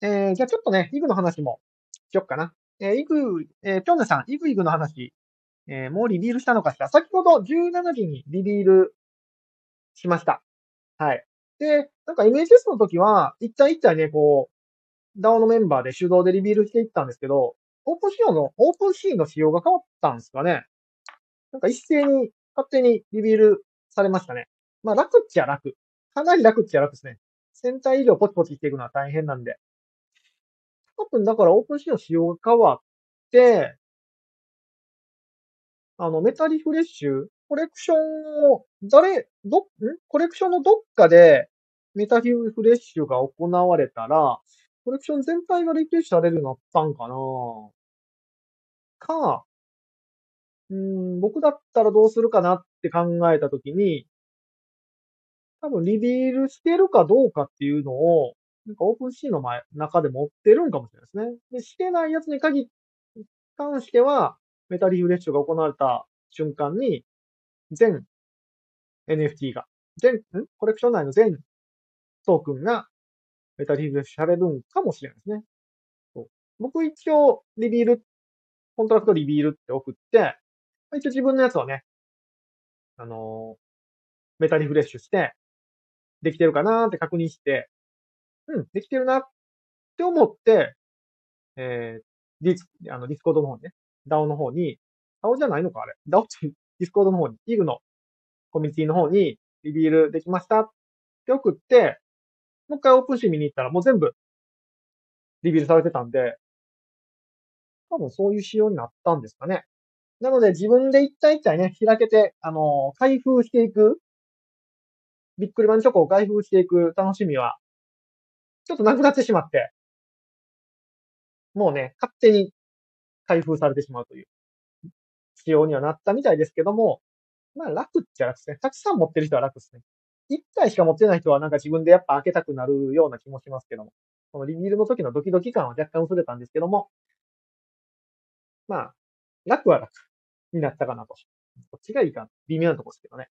えー、じゃあちょっとね、イグの話もしよっかな。えー、イグ、えー、ピョンネさん、イグイグの話、えー、もうリビールしたのかしら？先ほど17時にリビールしました。はい。で、なんか MHS の時は、一体一体ね、こう、DAO のメンバーで手動でリビールしていったんですけど、オープン仕様の、オープンシーンの仕様が変わったんですかねなんか一斉に勝手にリビールされましたね。まあ楽っちゃ楽。かなり楽っちゃ楽ですね。1000体以上ポチポチしていくのは大変なんで。多分だからオープンシーンの仕様が変わって、あの、メタリフレッシュ、コレクションを、誰、ど、ん？コレクションのどっかで、メタリフレッシュが行われたら、コレクション全体がリフレッシュされるようになったんかなか、うーん、僕だったらどうするかなって考えたときに、多分リビールしてるかどうかっていうのを、なんかオープンシーの前、中で持ってるんかもしれないですね。で、してないやつに限、関しては、メタリフレッシュが行われた瞬間に、全 NFT が、全、ん？コレクション内の全トークンがメタリフレッシュされるんかもしれないですね。そう僕一応、リビール、コントラクトリビールって送って、一応自分のやつをね、あのーメタリフレッシュして、できてるかなーって確認して、うん、できてるなって思って、えー、ディス、あの、ディスコードの方にね、DAO の方に、DAO じゃないのかあれ ?DAO ってディスコードの方に、イグのコミュニティの方に、 reveal できましたって送って、もう一回 OpenSea 見に行ったらもう全部、 reveal されてたんで、多分そういう仕様になったんですかね。なので自分で一体一体ね、開けて、あのー開封していく、ビックリマンチョコを開封していく楽しみは、ちょっとなくなってしまって、もうね、勝手に開封されてしまうという仕様にはなったみたいですけども、まあ楽っちゃ楽ですね。たくさん持ってる人は楽ですね。一体しか持ってない人はなんか自分でやっぱ開けたくなるような気もしますけども。このリビールの時のドキドキ感は若干薄れたんですけども、まあ、楽は楽になったかなと。こっちがいいか、微妙なとこですけどね。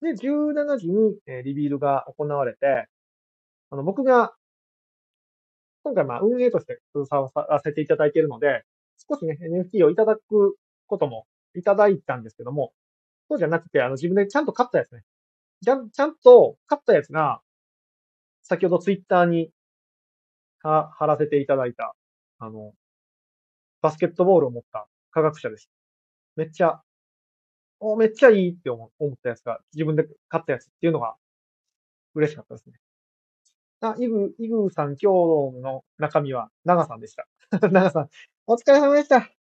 で、17時に、えリビールが行われて、あの、僕が、今回まあ運営として携わらせていただいているので、少しね、NFT をいただくこともいただいたんですけども、そうじゃなくて、あの、自分でちゃんと買ったやつね。ちゃん、ちゃんと買ったやつが、先ほどツイッターに貼らせていただいた、あの、バスケットボールを持った科学者でした。めっちゃ、お、めっちゃいいって思思ったやつが、自分で買ったやつっていうのが、嬉しかったですね。あ、イグ、イグさん今日の中身は、長さんでした。[laughs] 長さん、お疲れ様でした。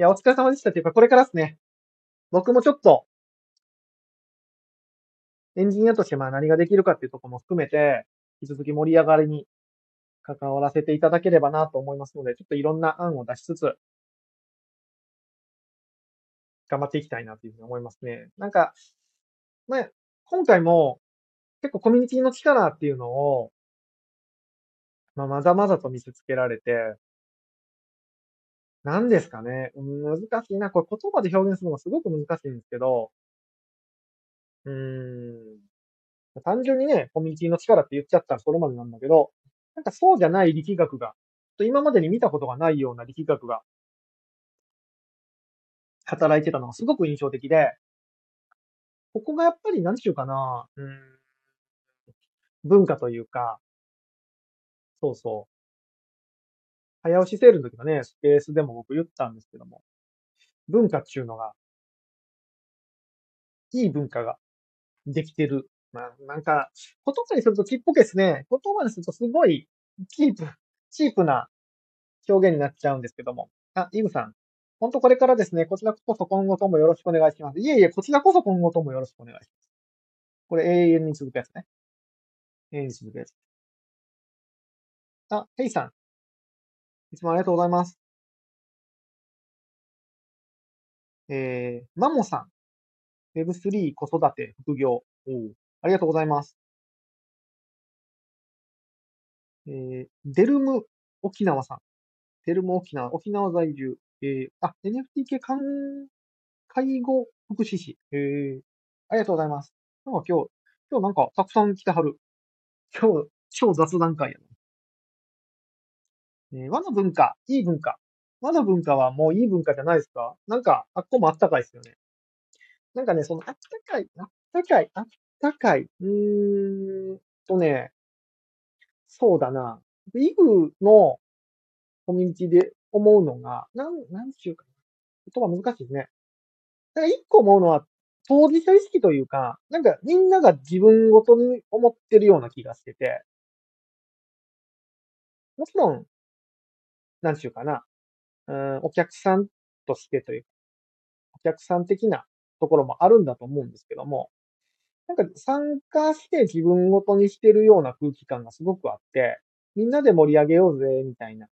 いや、お疲れ様でしたっていうか、これからですね。僕もちょっと、エンジニアとしてまあ何ができるかっていうところも含めて、引き続き盛り上がりに関わらせていただければなと思いますので、ちょっといろんな案を出しつつ、頑張っていきたいなというふうに思いますね。なんか、まあ、今回も結構コミュニティの力っていうのを、まあ、まざまざと見せつけられて、何ですかね。難しいな。これ言葉で表現するのがすごく難しいんですけど、うーん。単純にね、コミュニティの力って言っちゃったらそれまでなんだけど、なんかそうじゃない力学が、と今までに見たことがないような力学が、働いてたのがすごく印象的で、ここがやっぱり何ちゅうかな、うん、文化というか、そうそう。早押しセールの時のね、スペースでも僕言ったんですけども、文化っていうのが、いい文化ができてる。まあ、なんか、言葉にするとちっぽけですね。言葉にするとすごい、チープ、チープな表現になっちゃうんですけども。あ、イムさん。本当これからですね、こちらこそ今後ともよろしくお願いします。いえいえ、こちらこそ今後ともよろしくお願いします。これ永遠に続くやつね。永遠に続くやつ。あ、ヘイさん。いつもありがとうございます。えー、マモさん。Web3 子育て副業。おありがとうございます。えー、デルム沖縄さん。デルム沖縄、沖縄在住。えー、あ、NFT 系介護福祉士。えー、ありがとうございます。なんか今日、今日なんかたくさん来てはる。今日、超雑談会やな。え、和の文化、いい文化。和の文化はもういい文化じゃないですか？なんか、あっこもあったかいですよね。なんかね、そのあったかい、あったかい、あったかい。うーんとね、そうだな。イグのコミュニティで思うのが、なん、なんちゅうか。言葉難しいですね。だから一個思うのは、当事者意識というか、なんかみんなが自分ごとに思ってるような気がしてて、もちろん、なんちゅうかな、うん、お客さんとしてというか、お客さん的なところもあるんだと思うんですけども、なんか参加して自分ごとにしてるような空気感がすごくあって、みんなで盛り上げようぜ、みたいな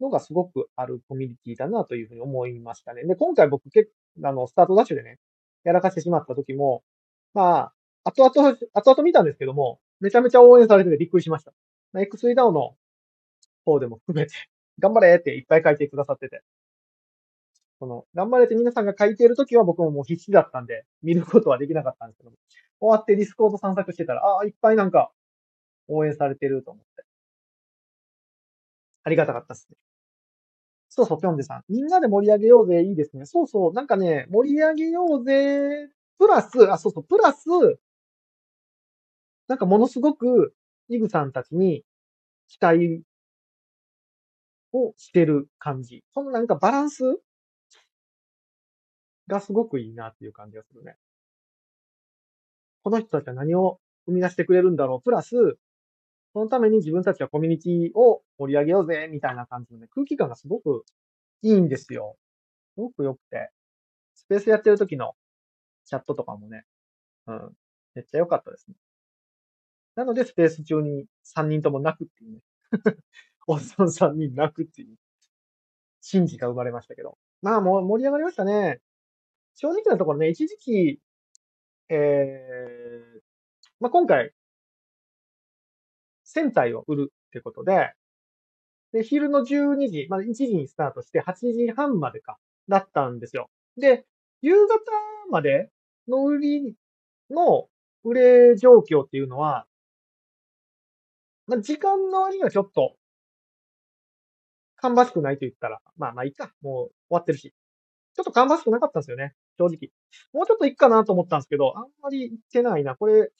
のがすごくあるコミュニティだなというふうに思いましたね。で、今回僕結構あの、スタートダッシュでね、やらかしてしまった時も、まあ、後々、後々見たんですけども、めちゃめちゃ応援されててびっくりしました。X3 ダウンの方でも含めて、頑張れっていっぱい書いてくださってて。その、頑張れって皆さんが書いているときは僕ももう必死だったんで、見ることはできなかったんですけど、終わってディスコード散策してたら、ああ、いっぱいなんか、応援されてると思って。ありがたかったですね。そうそう、ぴょんでさん。みんなで盛り上げようぜ、いいですね。そうそう、なんかね、盛り上げようぜ、プラス、あ、そうそう、プラス、なんかものすごく、イグさんたちに期待をしてる感じ。そのなんかバランスがすごくいいなっていう感じがするね。この人たちは何を生み出してくれるんだろう。プラス、そのために自分たちはコミュニティを盛り上げようぜ、みたいな感じのね、空気感がすごくいいんですよ。すごく良くて。スペースやってる時のチャットとかもね、うん、めっちゃ良かったですね。なので、スペース中に3人とも泣くっていうね。おっさん3人泣くっていう、神事が生まれましたけど。まあ、もう盛り上がりましたね。正直なところね、一時期、えー、まあ、今回、船体を売るってことで、で、昼の12時、まあ、1時にスタートして8時半までか、だったんですよ。で、夕方までの売りの売れ状況っていうのは、まあ、時間の割にはちょっと芳しくないと言ったら、まあまあいいか。もう終わってるし。ちょっと芳しくなかったんですよね。正直。もうちょっといっかなと思ったんですけど、あんまりいってないな。これ、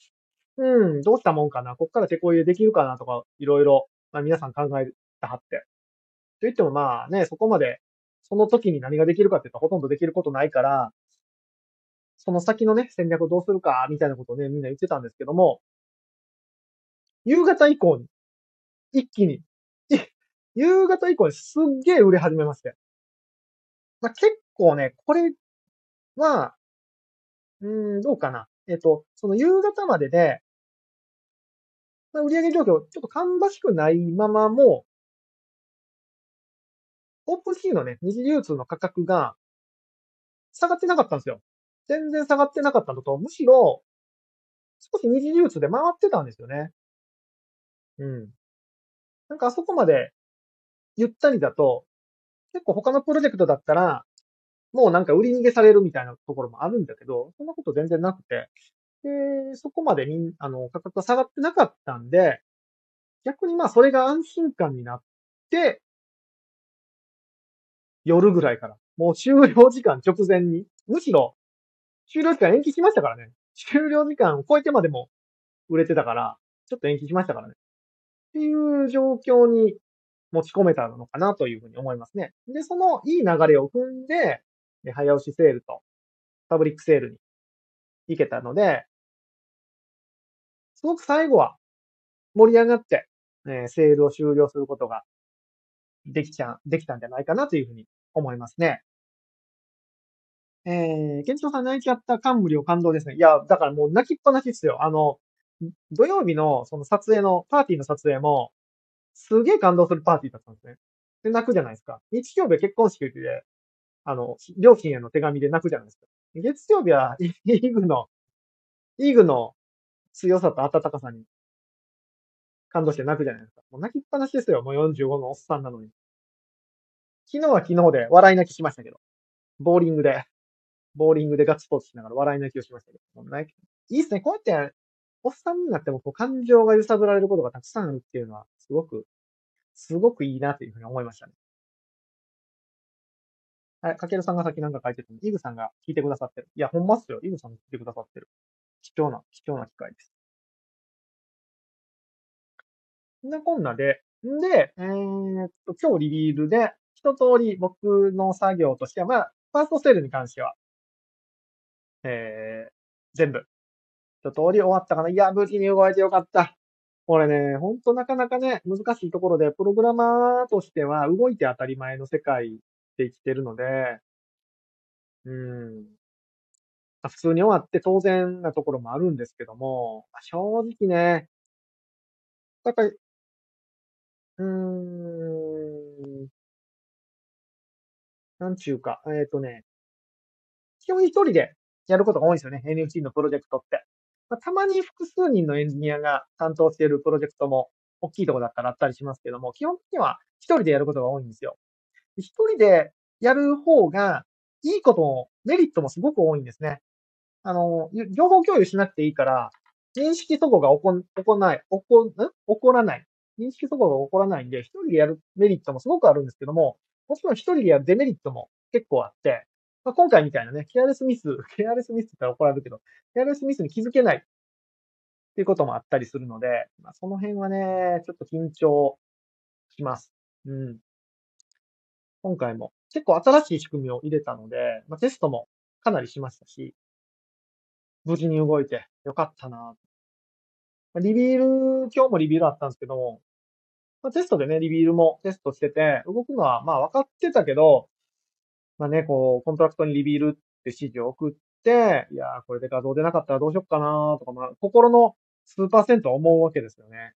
うん、どうしたもんかな。こっから手こ入れできるかなとか、いろいろ、まあ皆さん考えたはって。と言ってもまあね、そこまで、その時に何ができるかって言ったらほとんどできることないから、その先のね、戦略をどうするか、みたいなことをね、みんな言ってたんですけども、夕方以降に、一気に夕方以降にすっげえ売れ始めまして。まあ、結構ね、これは、うん、どうかな。えっ、と、その夕方までで、まあ、売上状況、ちょっと芳しくないままも、オープンシーのね、二次流通の価格が下がってなかったんですよ。全然下がってなかったのと、むしろ、少し二次流通で回ってたんですよね。うん。なんかあそこまでゆったりだと、結構他のプロジェクトだったら、もうなんか売り逃げされるみたいなところもあるんだけど、そんなこと全然なくて、で、そこまでみん、あの、価格が下がってなかったんで、逆にまあそれが安心感になって、夜ぐらいから、もう終了時間直前に、むしろ、終了時間延期しましたからね。終了時間を超えてまでも売れてたから、ちょっと延期しましたからね。っていう状況に持ち込めたのかなというふうに思いますね。で、そのいい流れを踏んで、早押しセールとパブリックセールに行けたので、すごく最後は盛り上がって、えー、セールを終了することができちゃ、できたんじゃないかなというふうに思いますね。えー、ケンチロさん泣いちゃった感無量感動ですね。いや、だからもう泣きっぱなしですよ。あの、土曜日のその撮影の、パーティーの撮影も、すげえ感動するパーティーだったんですね。で、泣くじゃないですか。日曜日は結婚式で、あの、両親への手紙で泣くじゃないですか。月曜日は、イーグの、イーグの強さと温かさに感動して泣くじゃないですか。もう泣きっぱなしですよ。もう45のおっさんなのに。昨日は昨日で笑い泣きしましたけど。ボーリングで、ボーリングでガッツポーズしながら笑い泣きをしましたけど。もう泣いいっすね。こうやって、おっさんになってもこう感情が揺さぶられることがたくさんあるっていうのは、すごく、すごくいいなというふうに思いましたね。はい、かけるさんがさっきなんか書いてたのイグさんが聞いてくださってる。いや、ほんまっすよ。イグさん聞いてくださってる。貴重な、貴重な機会です。そんなこんなで、んで、えー、っと、今日リビールで、一通り僕の作業としては、まあ、ファーストセールに関しては、えー、全部、一通り終わったかな？いや、無事に動いてよかった。これね、ほんとなかなかね、難しいところで、プログラマーとしては動いて当たり前の世界で生きてるので、うん。普通に終わって当然なところもあるんですけども、正直ね、やっぱり、うーん、なんちゅうか、えっ、とね、基本一人でやることが多いんですよね。NFT のプロジェクトって。まあ、たまに複数人のエンジニアが担当しているプロジェクトも大きいところだったらあったりしますけども、基本的には一人でやることが多いんですよ。一人でやる方が、いいことも、メリットもすごく多いんですね。あの、情報共有しなくていいから、認識そこが起こ、起こない、起こ、ん？起こらない。認識そこが起こらないんで、一人でやるメリットもすごくあるんですけども、もちろん一人でやるデメリットも結構あって、まあ、今回みたいなね、ケアレスミス、[laughs] ケアレスミスって言ったら怒られるけど、ケアレスミスに気づけないっていうこともあったりするので、まあ、その辺はね、ちょっと緊張します。うん。今回も結構新しい仕組みを入れたので、まあ、テストもかなりしましたし、無事に動いてよかったな。リビール、今日もリビールあったんですけど、まあ、テストでね、リビールもテストしてて、動くのはまあ分かってたけど、まあね、こう、 contract に reveal って指示を送って、いやー、これで画像出なかったらどうしよっかなーとか、まあ、心の数パーセント思うわけですよね。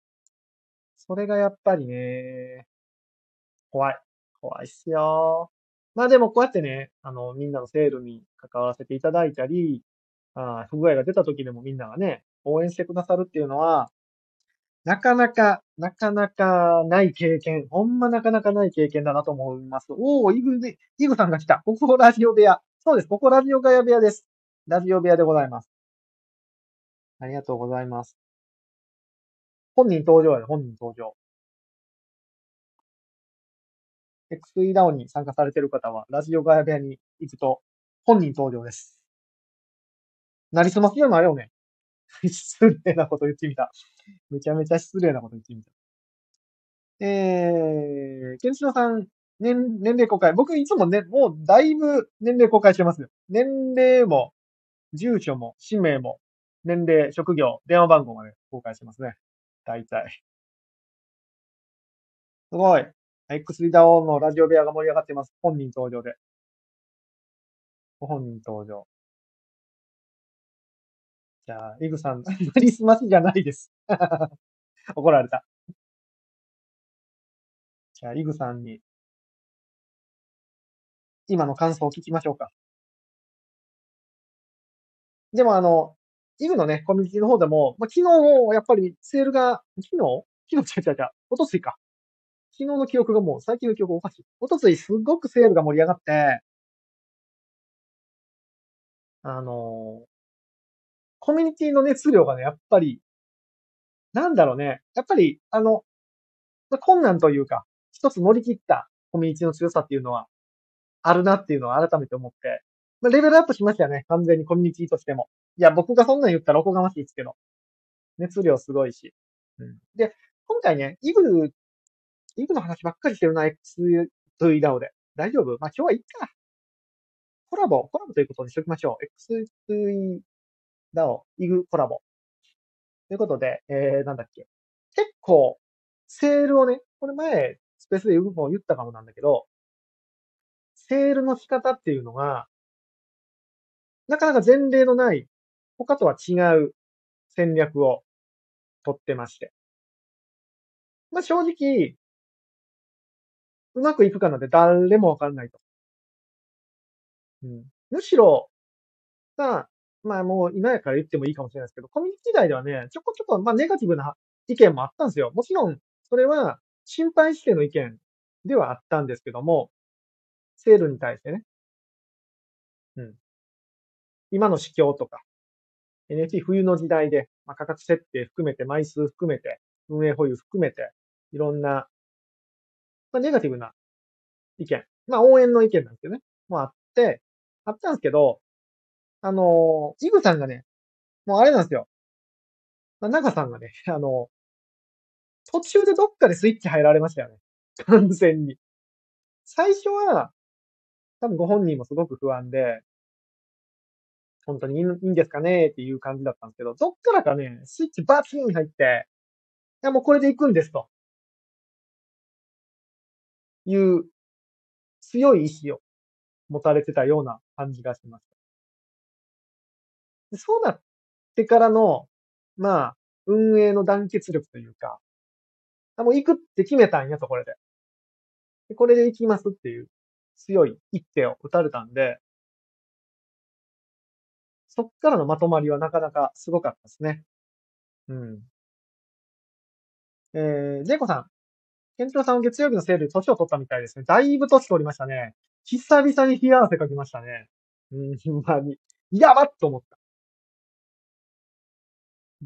それがやっぱりね、怖い。怖いっすよ。まあでもこうやってね、あの、みんなのセールに関わらせていただいたり、あ不具合が出た時でもみんながね、応援してくださるっていうのは、なかなか、なかなかない経験。ほんまなかなかない経験だなと思います。おー、イグで、イグさんが来た。ここラジオ部屋。そうです。ここラジオガヤ部屋です。ラジオ部屋でございます。ありがとうございます。本人登場やで、本人登場。XE ダウンに参加されてる方は、ラジオガヤ部屋に行くと、本人登場です。なりすますよなよね。[laughs] 失礼なこと言ってみた。めちゃめちゃ失礼なこと言ってみた。えー、ケンチノさん、年、年齢公開。僕いつもね、もうだいぶ年齢公開してますよ。年齢も、住所も、氏名も、年齢、職業、電話番号まで公開してますね。大体。すごい。X リダオのラジオ部屋が盛り上がっています。本人登場で。ご本人登場。じゃあ、イグさん、[laughs] クリスマスじゃないです。[laughs] 怒られた。じゃあ、イグさんに、今の感想を聞きましょうか。でもあの、イグのね、コミュニティの方でも、まあ、昨日、やっぱりセールが、昨日？昨日？違う違う違う、おとついか。昨日の記憶がもう、最近の記憶おかしい。おとついすごくセールが盛り上がって、あのコミュニティの熱量がね、やっぱり、なんだろうね。やっぱり、あの、困難というか、一つ乗り切ったコミュニティの強さっていうのは、あるなっていうのを改めて思って、まあ、レベルアップしましたよね。完全にコミュニティとしても。いや、僕がそんなん言ったらおこがましいですけど。熱量すごいし。うん。で、今回ね、イグ、イグの話ばっかりしてるな、X2DAO で。大丈夫？まあ、今日はいいか。コラボ、コラボということにしておきましょう。X2DAO、イグコラボ。ということで、えー、なんだっけ。結構、セールをね、これ前、スペースで言うも言ったかもなんだけど、セールの仕方っていうのが、なかなか前例のない、他とは違う戦略を取ってまして。まあ、正直、うまくいくかなんて誰もわかんないと。うん。むしろ、まあ、まあもう今やから言ってもいいかもしれないですけど、コミュニティ内ではね、ちょこちょこ、まあネガティブな意見もあったんですよ。もちろん、それは心配しての意見ではあったんですけども、セールに対してね。うん。今の市況とか、NFT 冬の時代で、まあ、価格設定含めて、枚数含めて、運営保有含めて、いろんな、まあ、ネガティブな意見、まあ、応援の意見なんですよね。もあって、あったんですけど、あの、イグさんがね、もうあれなんですよ。まあ、長さんがね、[laughs] あの、途中でどっかでスイッチ入られましたよね。[laughs] 完全に。最初は、多分ご本人もすごく不安で、本当にいいんですかねっていう感じだったんですけど、どっからかね、スイッチバツン入って、いやもうこれで行くんですと。いう強い意志を持たれてたような感じがしました。そうなってからの、まあ、運営の団結力というか、あもう行くって決めたんやと、これで。でこれで行きますっていう強い一手を打たれたんで、そっからのまとまりはなかなかすごかったですね。うん。えー、ジェイコさん。ケンチロさんは月曜日のセールで年を取ったみたいですね。だいぶ年取りましたね。久々に冷や汗かきましたね。うん、ほんまに。やばっと思った。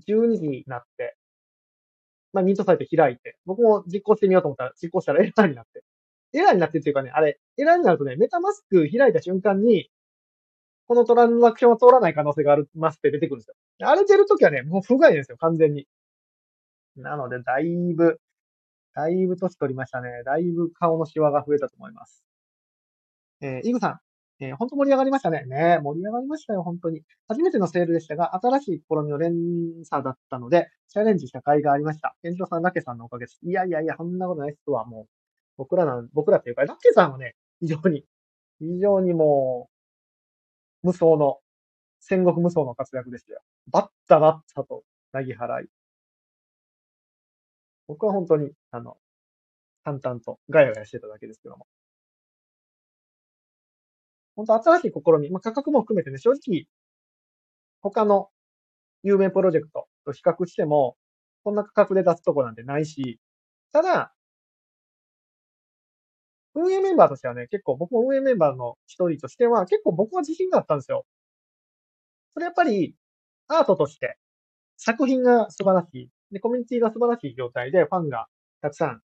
12時になって、まあ、ミートサイト開いて、僕も実行してみようと思ったら、実行したらエラーになって。エラーになってっていうかね、あれ、エラーになるとね、メタマスク開いた瞬間に、このトランザクションは通らない可能性がありますって出てくるんですよ。あれ出るときはね、もう不具合ですよ、完全に。なので、だいぶ、だいぶ年取りましたね。だいぶ顔のシワが増えたと思います。えー、イグさん、えー、本当盛り上がりましたね。ね盛り上がりましたよ、本当に。初めてのセールでしたが、新しい試みの連鎖だったので、チャレンジした甲斐がありました。店長さん、ラケさんのおかげです。いやいやいや、そんなことない人はもう、僕らなん、僕らっていうか、ラケさんはね、非常に、非常にもう、無双の、戦国無双の活躍でしたよ。バッタバッタと、なぎ払い。僕は本当に、あの、淡々とガヤガヤしてただけですけども。本当新しい試み、まあ、価格も含めてね、正直、他の有名プロジェクトと比較しても、こんな価格で出すとこなんてないし、ただ、運営メンバーとしてはね、結構僕も運営メンバーの一人としては、結構僕は自信があったんですよ。それやっぱり、アートとして、作品が素晴らしい。で、コミュニティが素晴らしい状態で、ファンがたくさん、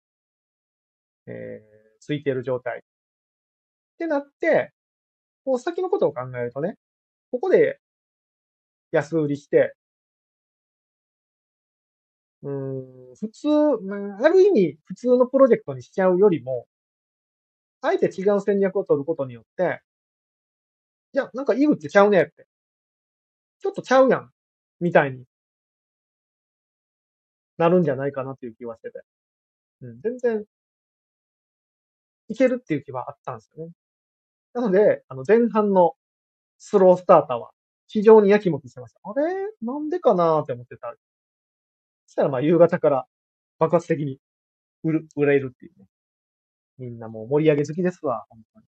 えー、ついている状態。ってなって、こう先のことを考えるとね、ここで安売りして、うん、普通、ある意味普通のプロジェクトにしちゃうよりも、あえて違う戦略を取ることによって、いや、なんかイグってちゃうねって。ちょっとちゃうやん。みたいになるんじゃないかなっていう気はしてて。うん、全然、いけるっていう気はあったんですよね。なので、あの、前半のスロースターターは非常にやきもきしてました。あれ？なんでかなって思ってた。そしたらまあ夕方から爆発的に売る、売れるっていうね。みんなもう盛り上げ好きですわ、本当に。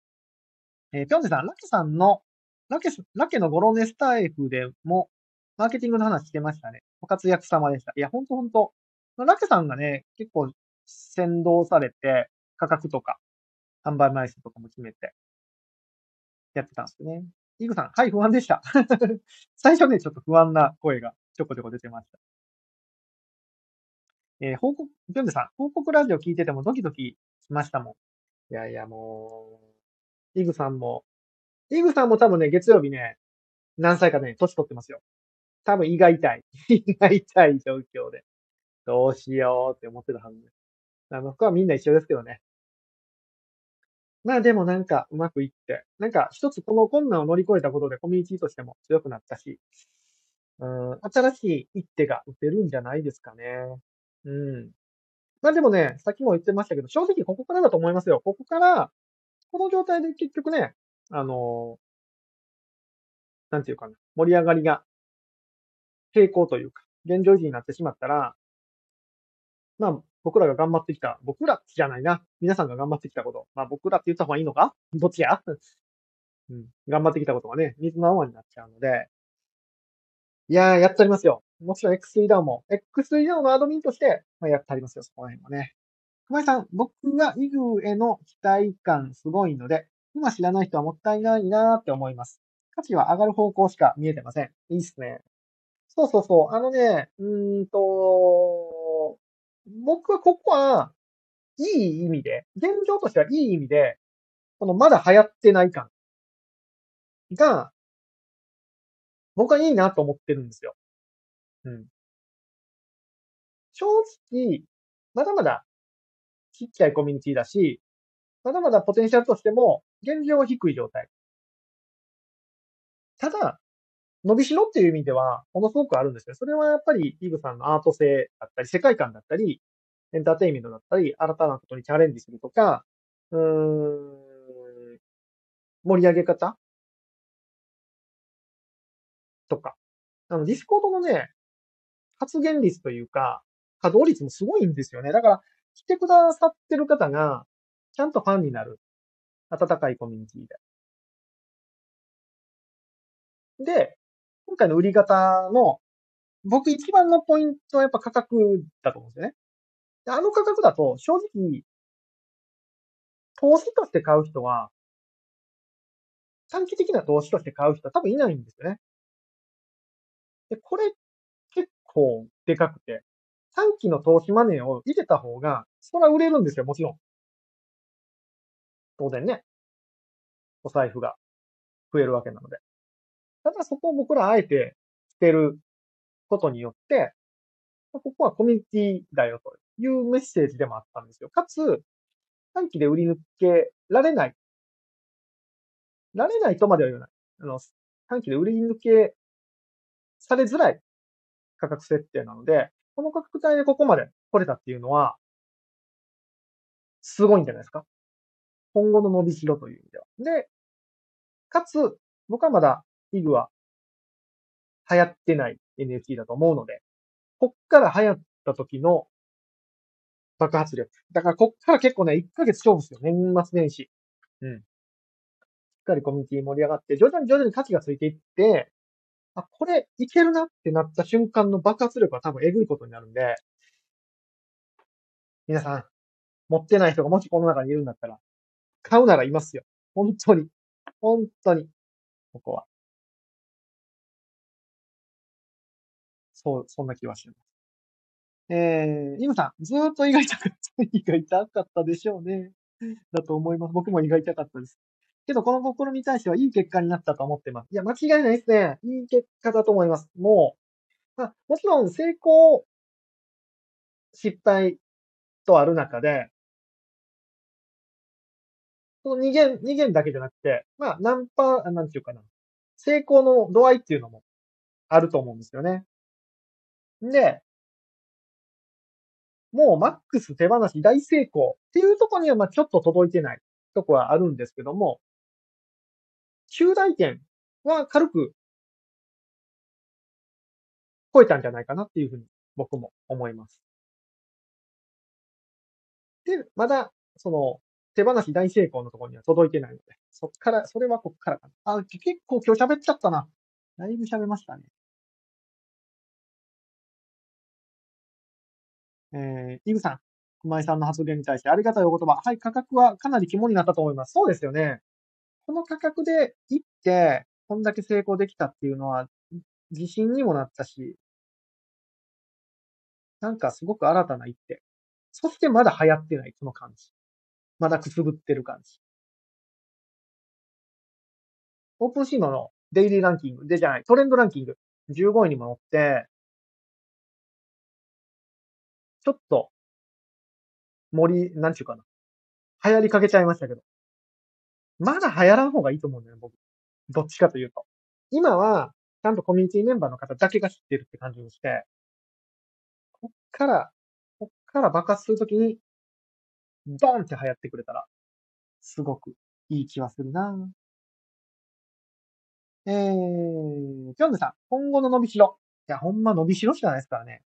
えー、ぴょんじさん、ラケさんの、ラケ、ラケのゴロネスタイフでも、マーケティングの話してましたね。ご活躍様でした。いや、ほんとほんと。ラケさんがね、結構先導されて、価格とか、販売枚数とかも決めて、やってたんですよね。イグさん、はい、不安でした。[laughs] 最初ね、ちょっと不安な声がちょこちょこ出てました。えー、報告、ジョンデさん、報告ラジオ聞いててもドキドキしましたもん。いやいや、もう、イグさんも、イグさんも多分ね、月曜日ね、何歳かね、年取ってますよ。多分胃が痛い。[laughs] 胃が痛い状況で。どうしようって思ってたはずです。あの、僕はみんな一緒ですけどね。まあでもなんかうまくいって、なんか一つこの困難を乗り越えたことでコミュニティとしても強くなったし、うん、新しい一手が打てるんじゃないですかね。うん。まあでもね、さっきも言ってましたけど、正直ここからだと思いますよ。ここから、この状態で結局ね、あのなんていうかな、盛り上がりが平行というか、現状維持になってしまったら、まあ、僕らが頑張ってきた、僕らじゃないな。皆さんが頑張ってきたこと。まあ、僕らって言った方がいいのか？どっちや？うん。頑張ってきたことがね、水の泡になっちゃうので、いやー、やってありますよ。もちろん X3 ダウンも、X3 ダウンのアドミンとして、まあ、やってありますよ、そこら辺もね。熊井さん、僕がイグへの期待感すごいので、今知らない人はもったいないなーって思います。価値は上がる方向しか見えてません。いいっすね。そうそうそう。あのね、うーんと、僕はここは、いい意味で、現状としてはいい意味で、このまだ流行ってない感が、僕はいいなと思ってるんですよ。うん。正直、まだまだちっちゃいコミュニティだし、まだまだポテンシャルとしても、現状は低い状態。ただ、伸びしろっていう意味では、ものすごくあるんですよ。それはやっぱり、イグさんのアート性だったり、世界観だったり、エンターテインメントだったり、新たなことにチャレンジするとか、うーん、盛り上げ方とか。あの、ディスコードのね、発言率というか、稼働率もすごいんですよね。だから、来てくださってる方が、ちゃんとファンになる。温かいコミュニティで。で、今回の売り方の、僕一番のポイントはやっぱ価格だと思うんですよね。あの価格だと、正直、投資として買う人は、短期的な投資として買う人は多分いないんですよね。で、これ結構でかくて、短期の投資マネーを入れた方が、それは売れるんですよ、もちろん。当然ね。お財布が増えるわけなので。ただそこを僕らあえて捨てることによって、ここはコミュニティだよというメッセージでもあったんですよ。かつ、短期で売り抜けられない。られないとまでは言わない。あの、短期で売り抜けされづらい価格設定なので、この価格帯でここまで来れたっていうのは、すごいんじゃないですか。今後の伸びしろという意味では。で、かつ、僕はまだイグは流行ってない NFT だと思うので、こっから流行った時の爆発力。だからこっから結構ね、1ヶ月勝負ですよ。年末年始。うん。しっかりコミュニティ盛り上がって、徐々に徐々に価値がついていって、あ、これいけるなってなった瞬間の爆発力は多分えぐいことになるんで、皆さん、持ってない人がもしこの中にいるんだったら、買うならいますよ。本当に。本当に。ここは。そう、そんな気はします。えー、イムさん、ずーっと胃が痛かった。胃が痛かったでしょうね。だと思います。僕も胃が痛かったです。けど、この試みに対してはいい結果になったと思ってます。いや、間違いないですね。いい結果だと思います。もう、まあ、もちろん成功、失敗とある中で、その二元、二元だけじゃなくて、まあ、何パー、なんていうかな。成功の度合いっていうのもあると思うんですよね。で、もうマックス手放し大成功っていうとこにはまあちょっと届いてないとこはあるんですけども、中大点は軽く超えたんじゃないかなっていうふうに僕も思います。で、まだ、その、手放し大成功のところには届いてないので、そっから、それはこっからかな。あ、結構今日喋っちゃったな。だいぶ喋りましたね。えー、イグさん、熊井さんの発言に対してありがたいお言葉。はい、価格はかなり肝になったと思います。そうですよね。この価格で行って、こんだけ成功できたっていうのは、自信にもなったし、なんかすごく新たな一手。そしてまだ流行ってない、この感じ。まだくすぶってる感じ。オープンシーマのデイリーランキングでじゃない、トレンドランキング15位にも乗って、ちょっと、森、なんちゅうかな。流行りかけちゃいましたけど。まだ流行らん方がいいと思うんだよね、僕。どっちかというと。今は、ちゃんとコミュニティメンバーの方だけが知ってるって感じにして、こっから、こっから爆発するときに、ドーンって流行ってくれたら、すごくいい気はするなえー、ピョンヌさん、今後の伸びしろ。いや、ほんま伸びしろしかないですからね。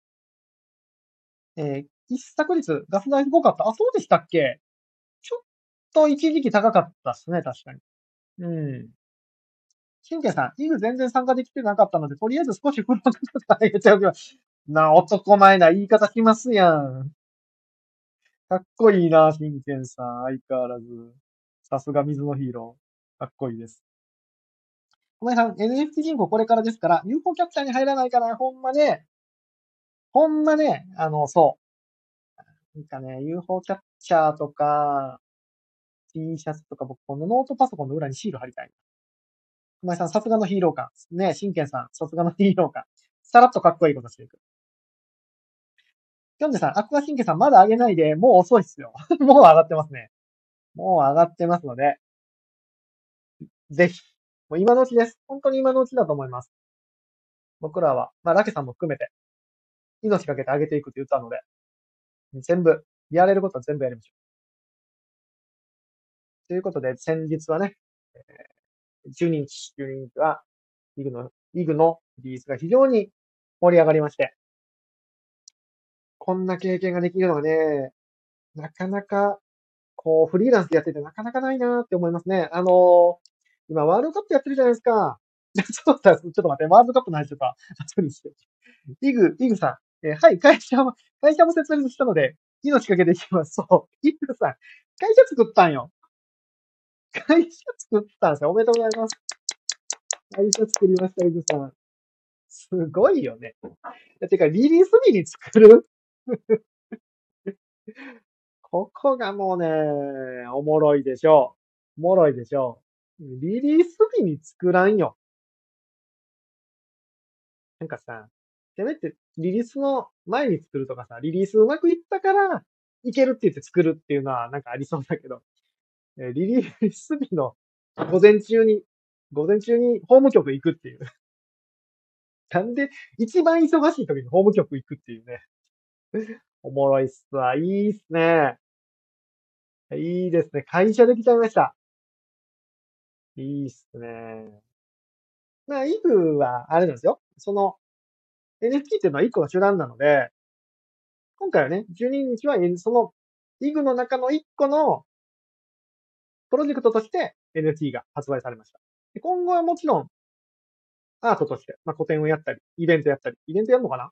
えー、一作率、ガス代すごかった？あ、そうでしたっけ？ちょっと一時期高かったっすね、確かに。うん。神経さん、イグ全然参加できてなかったので、とりあえず少しフロートとか入れちゃうけど、な、男前な言い方しますやん。かっこいいな、真剣さん。相変わらず。さすが水のヒーロー。かっこいいです。小林さん、NFT 人口これからですから、UFO キャプチャーに入らないから、ほんまね、ほんまね、あの、そう。なんかね、UFO キャプチャーとか、T シャツとか僕、このノートパソコンの裏にシール貼りたい。小林さん、さすがのヒーロー感。ね、真剣さん、さすがのヒーロー感。さらっとかっこいいことしていく。きょんでさん、アクア神経さんまだ上げないで、もう遅いっすよ。[laughs] もう上がってますね。もう上がってますので、ぜひ、もう今のうちです。本当に今のうちだと思います。僕らは、まあ、ラケさんも含めて、命かけて上げていくって言ったので、全部、やれることは全部やりましょう。ということで、先日はね、えー、12日、12日は、イグの、イグのリリースが非常に盛り上がりまして、こんな経験ができるのはね、なかなか、こう、フリーランスでやっててなかなかないなって思いますね。あのー、今、ワールドカップやってるじゃないですか。[laughs] ちょっと、ちょっと待って、ワールドカップの話とか、後にして。イグ、イグさん、えー、はい、会社も、会社も設立したので、命かけていきます。そう。イグさん、会社作ったんよ。会社作ったんですよ。おめでとうございます。会社作りました、イグさん。すごいよね。てか、リリース日に作る？[laughs] ここがもうね、おもろいでしょう。おもろいでしょう。リリース日に作らんよ。なんかさ、せめてリリースの前に作るとかさ、リリースうまくいったから、いけるって言って作るっていうのはなんかありそうだけど、えリリース日の午前中に、午前中に法務局行くっていう。[laughs] なんで、一番忙しい時に法務局行くっていうね。おもろいっすわ。いいっすね。いいですね。会社できちゃいました。いいっすね。まあ、イグは、あれなんですよ。その、NFT っていうのは一個の手段なので、今回はね、12日は、その、イグの中の一個の、プロジェクトとして NFT が発売されました。今後はもちろん、アートとして、まあ、個展をやったり、イベントやったり、イベントやるのかな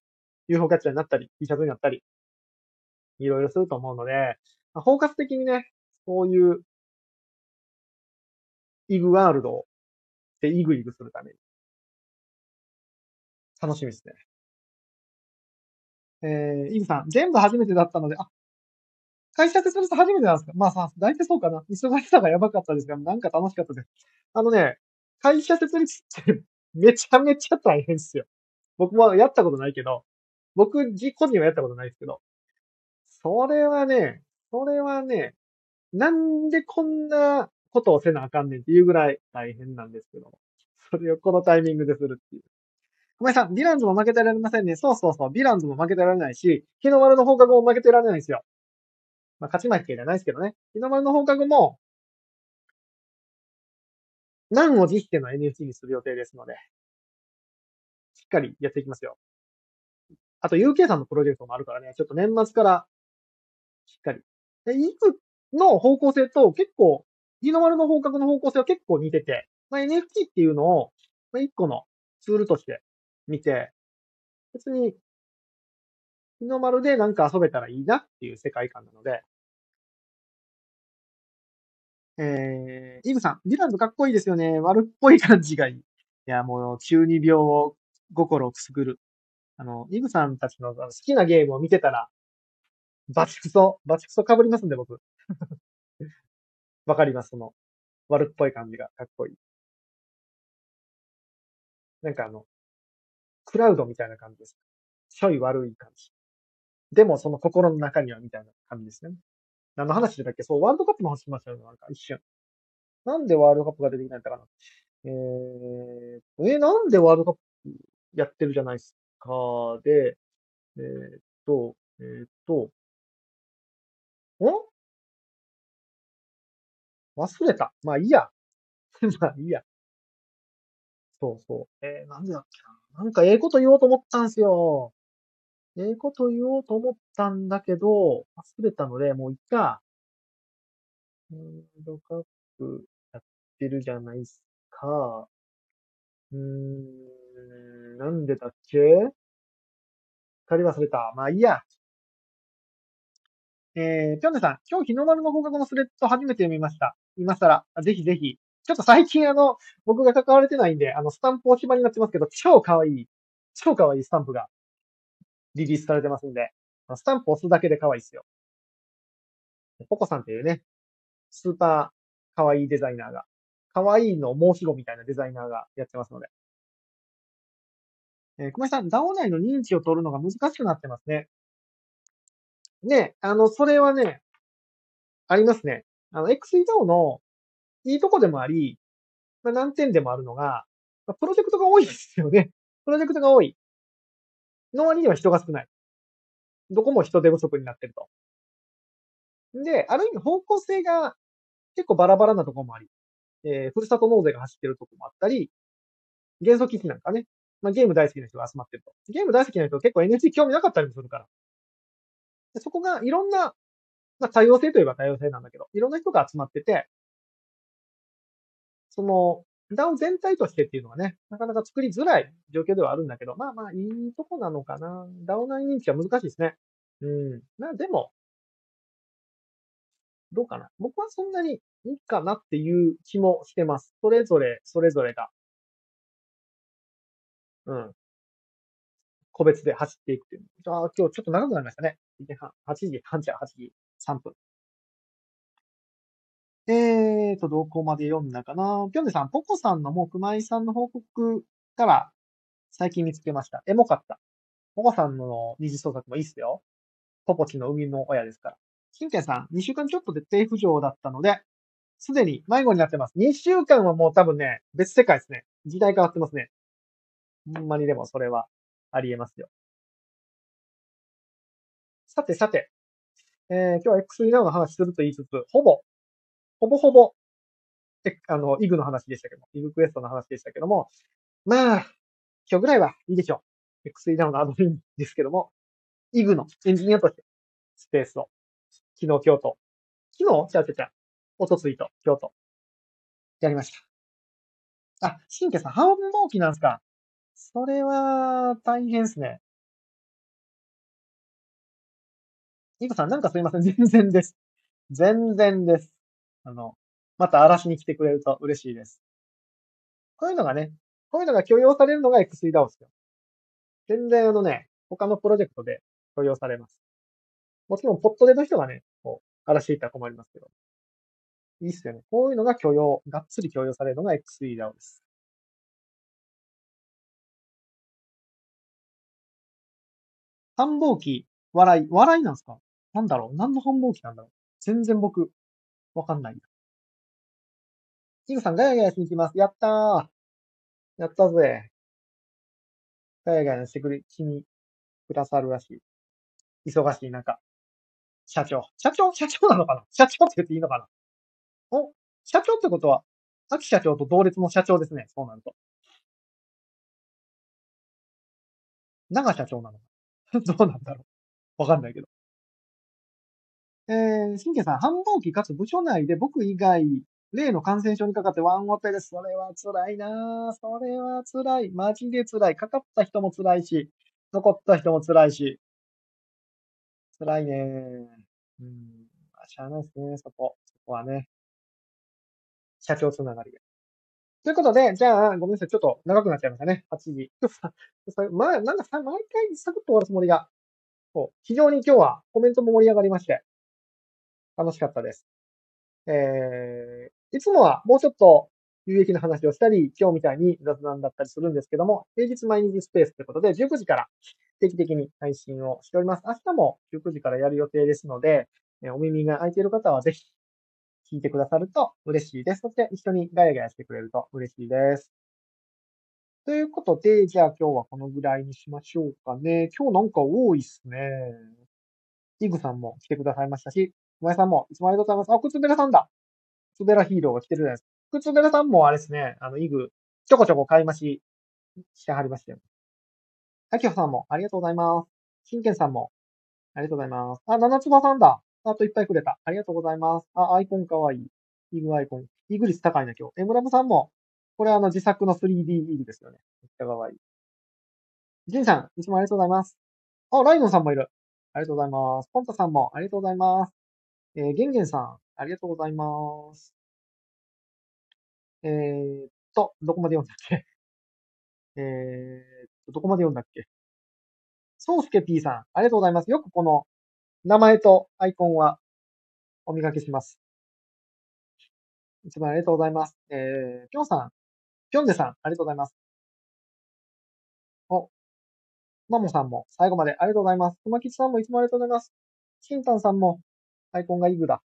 ?UFO キャッチャーになったり、T シャツになったり、いろいろすると思うので、まあ、包括的にね、そういう、イグワールドでイグイグするために。楽しみですね。えー、イグさん、全部初めてだったので、あ、会社設立初めてなんですか？まあさ、大体そうかな。忙しさがやばかったですが、なんか楽しかったです。あのね、会社設立ってめちゃめちゃ大変ですよ。僕もやったことないけど、僕自、個人はやったことないですけど、それはね、それはね、なんでこんなことをせなあかんねんっていうぐらい大変なんですけど、それをこのタイミングでするっていう。小林さん、ヴィランズも負けてられませんね。そうそうそう、ヴィランズも負けてられないし、日の丸の放課後も負けてられないんですよ。まあ、勝ち負けじゃないですけどね。日の丸の放課後も、何を実しての NFT にする予定ですので、しっかりやっていきますよ。あと UK さんのプロジェクトもあるからね、ちょっと年末からしっかり。で、いくの方向性と結構、日の丸の方角の方向性は結構似てて、まあ、NFT っていうのを、まあ、一個のツールとして見て、別に、日の丸でなんか遊べたらいいなっていう世界観なので、えー、イグさん、ディランズかっこいいですよね。悪っぽい感じがいい。いや、もう、中二病を、心をくすぐる。あの、イグさんたちの好きなゲームを見てたら、バチクソ、バチクソ被りますんで、僕。[laughs] わかります、その、悪っぽい感じがかっこいい。なんかあの、クラウドみたいな感じです。ちょい悪い感じ。でもその心の中にはみたいな感じですね。何の話だっけ？そう、ワールドカップの話しましたよ、なんか一瞬。なんでワールドカップが出てきないんだかな。えー、え、なんでワールドカップやってるじゃないですか？で、えー、っと、えー、っと、ん？忘れた。まあいいや。[laughs] まあいいや。そうそう。えー、なんでだっけな。なんかええこと言おうと思ったんすよ。ええこと言おうと思ったんだけど、忘れたので、もういっか。ワールドカップやってるじゃないっすか。うーん、なんでだっけ？借り忘れた。まあいいや。えー、ぴょんねさん、今日日の丸の放課後のスレッド初めて読みました。今更。ぜひぜひ。ちょっと最近あの、僕が関われてないんで、あの、スタンプおしまになってますけど、超可愛い、超可愛いスタンプがリリースされてますんで、スタンプ押すだけで可愛いですよ。ポコさんっていうね、スーパー可愛いデザイナーが、可愛いの申し子みたいなデザイナーがやってますので。えー、小林さん、ダオ内の認知を取るのが難しくなってますね。ね、あの、それはね、ありますね。あの、XEDAO のいいとこでもあり、まあ、難点でもあるのが、まあ、プロジェクトが多いですよね。[laughs] プロジェクトが多い。の割には人が少ない。どこも人手不足になってると。で、ある意味方向性が結構バラバラなところもあり、えー、ふるさと納税が走ってるところもあったり、元素基地なんかね、まあ、ゲーム大好きな人が集まってると。ゲーム大好きな人結構 NFT 興味なかったりもするから。でそこがいろんな、まあ、多様性といえば多様性なんだけど、いろんな人が集まってて、その、DAO 全体としてっていうのはね、なかなか作りづらい状況ではあるんだけど、まあまあいいとこなのかな。DAO 内認知は難しいですね。うん。まあでも、どうかな。僕はそんなにいいかなっていう気もしてます。それぞれ、それぞれが。うん。個別で走っていくっていう。ああ、今日ちょっと長くなりましたね。1時半、8時半じゃ8時3分。えーと、どこまで読んだかなぴょんねさん、ポコさんのも熊井さんの報告から最近見つけました。エモかった。ポコさんの二次創作もいいっすよ。ポポチの生みの親ですから。金ンさん、2週間ちょっとで低浮上だったので、すでに迷子になってます。2週間はもう多分ね、別世界ですね。時代変わってますね。ほんまにでもそれはありえますよ。さてさて、えー、今日は X ナウの話すると言いつつ、ほぼほぼほぼ、あの、イグの話でしたけども、イグクエストの話でしたけども、まあ、今日ぐらいはいいでしょう。XE ダウンのアドミンですけども、イグのエンジニアとして、スペースを、昨日、京都。昨日？ちゃうちゃちゃ。おとついと、京都。やりました。あ、新家さん、半分納期なんですか？それは、大変っすね。イグさん、なんかすいません。全然です。全然です。あの、また嵐に来てくれると嬉しいです。こういうのがね、こういうのが許容されるのが XE ですよ。全然あのね、他のプロジェクトで許容されます。もちろん、ポットでの人がね、こう、嵐いったら困りますけど。いいっすよね。こういうのが許容、がっつり許容されるのが XE です。繁忙期、笑い、笑いなんすか？なんだろう？何の繁忙期なんだろう？全然僕、わかんない。ングさん、ガヤガヤしに行きます。やったー。やったぜ。ガヤガヤしてくれ、気にくださるらしい。忙しい中。社長。社長？社長なのかな？社長って言っていいのかな？お？社長ってことは、秋社長と同列の社長ですね。そうなると。長社長なのか？[laughs] どうなんだろうわかんないけど。えー、新家さん、繁忙期かつ部署内で僕以外、例の感染症にかかってワンオペです。それは辛いなそれは辛い。マジで辛い。かかった人も辛いし、残った人も辛いし。辛いねうん。あしゃあないですね、そこ。そこはね。社長つながりで。ということで、じゃあ、ごめんなさい。ちょっと長くなっちゃいましたね。8時。[laughs] まあ、なんかさ、毎回サクッと終わるつもりが、そう、非常に今日はコメントも盛り上がりまして、楽しかったです。えー、いつもはもうちょっと有益な話をしたり、今日みたいに雑談だったりするんですけども、平日毎日スペースということで、19時から定期的に配信をしております。明日も19時からやる予定ですので、お耳が空いている方はぜひ聞いてくださると嬉しいです。そして一緒にガヤガヤしてくれると嬉しいです。ということで、じゃあ今日はこのぐらいにしましょうかね。今日なんか多いっすね。イグさんも来てくださいましたし、小林さんもいつもありがとうございます。あ、靴べらさんだ。靴べらヒーローが来てるじゃないですか。靴べらさんもあれですね、あの、イグ、ちょこちょこ買い増ししてはりましたよ。あきほさんもありがとうございます。しんけんさんもありがとうございます。あ、七つばさんだ。あといっぱいくれた。ありがとうございます。あ、アイコンかわいい。イグアイコン。イグ率高いな、今日。エムラムさんも、これあの自作の 3D イグですよね。めっちゃかわいい。ジンさん、いつもありがとうございます。あ、ライノンさんもいる。ありがとうございます。ポンタさんもありがとうございます。えー、ゲンゲンさん、ありがとうございます。えー、っと、どこまで読んだっけ？[laughs] えー、っと、どこまで読んだっけ？ソウスケ P さん、ありがとうございます。よくこの名前とアイコンはお見かけします。いつもありがとうございます。えー、ぴょんさん、ぴょんでさん、ありがとうございます。お、マモさんも最後までありがとうございます。熊吉さんもいつもありがとうございます。しんたんさんもアイコンがイグだ。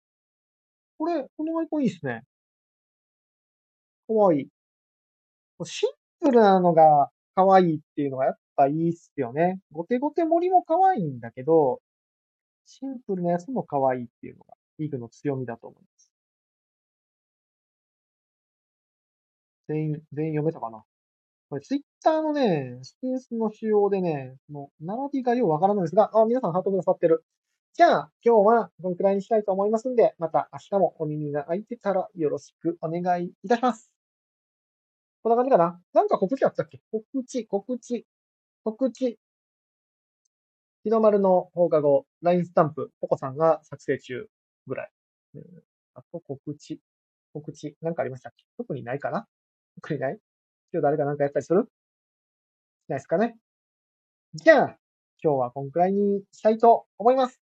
これ、このアイコンいいっすね。かわいい。シンプルなのが可愛いいっていうのがやっぱいいっすよね。ゴテゴテ森も可愛いいんだけど、シンプルなやつも可愛いいっていうのが、イグの強みだと思います。全員、全員読めたかな？これツイッターのね、スペースの仕様でね、もう並びがようわからないんですが、あ、皆さんハートくださってる。じゃあ、今日はこのくらいにしたいと思いますんで、また明日もお耳が開いてたらよろしくお願いいたします。こんな感じかな？なんか告知あったっけ？告知、告知、告知。日の丸の放課後、LINE スタンプ、ポコさんが作成中ぐらい。あと告知、告知、なんかありましたっけ？特にないかな？特にない？今日誰かなんかやったりする？ないですかね？じゃあ、今日はこんくらいにしたいと思います。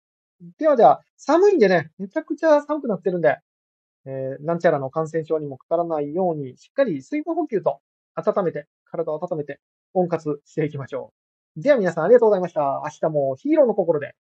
ではでは、寒いんでね、めちゃくちゃ寒くなってるんで、えー、なんちゃらの感染症にもかからないように、しっかり水分補給と温めて、体を温めて、温活していきましょう。では皆さんありがとうございました。明日もヒーローの心で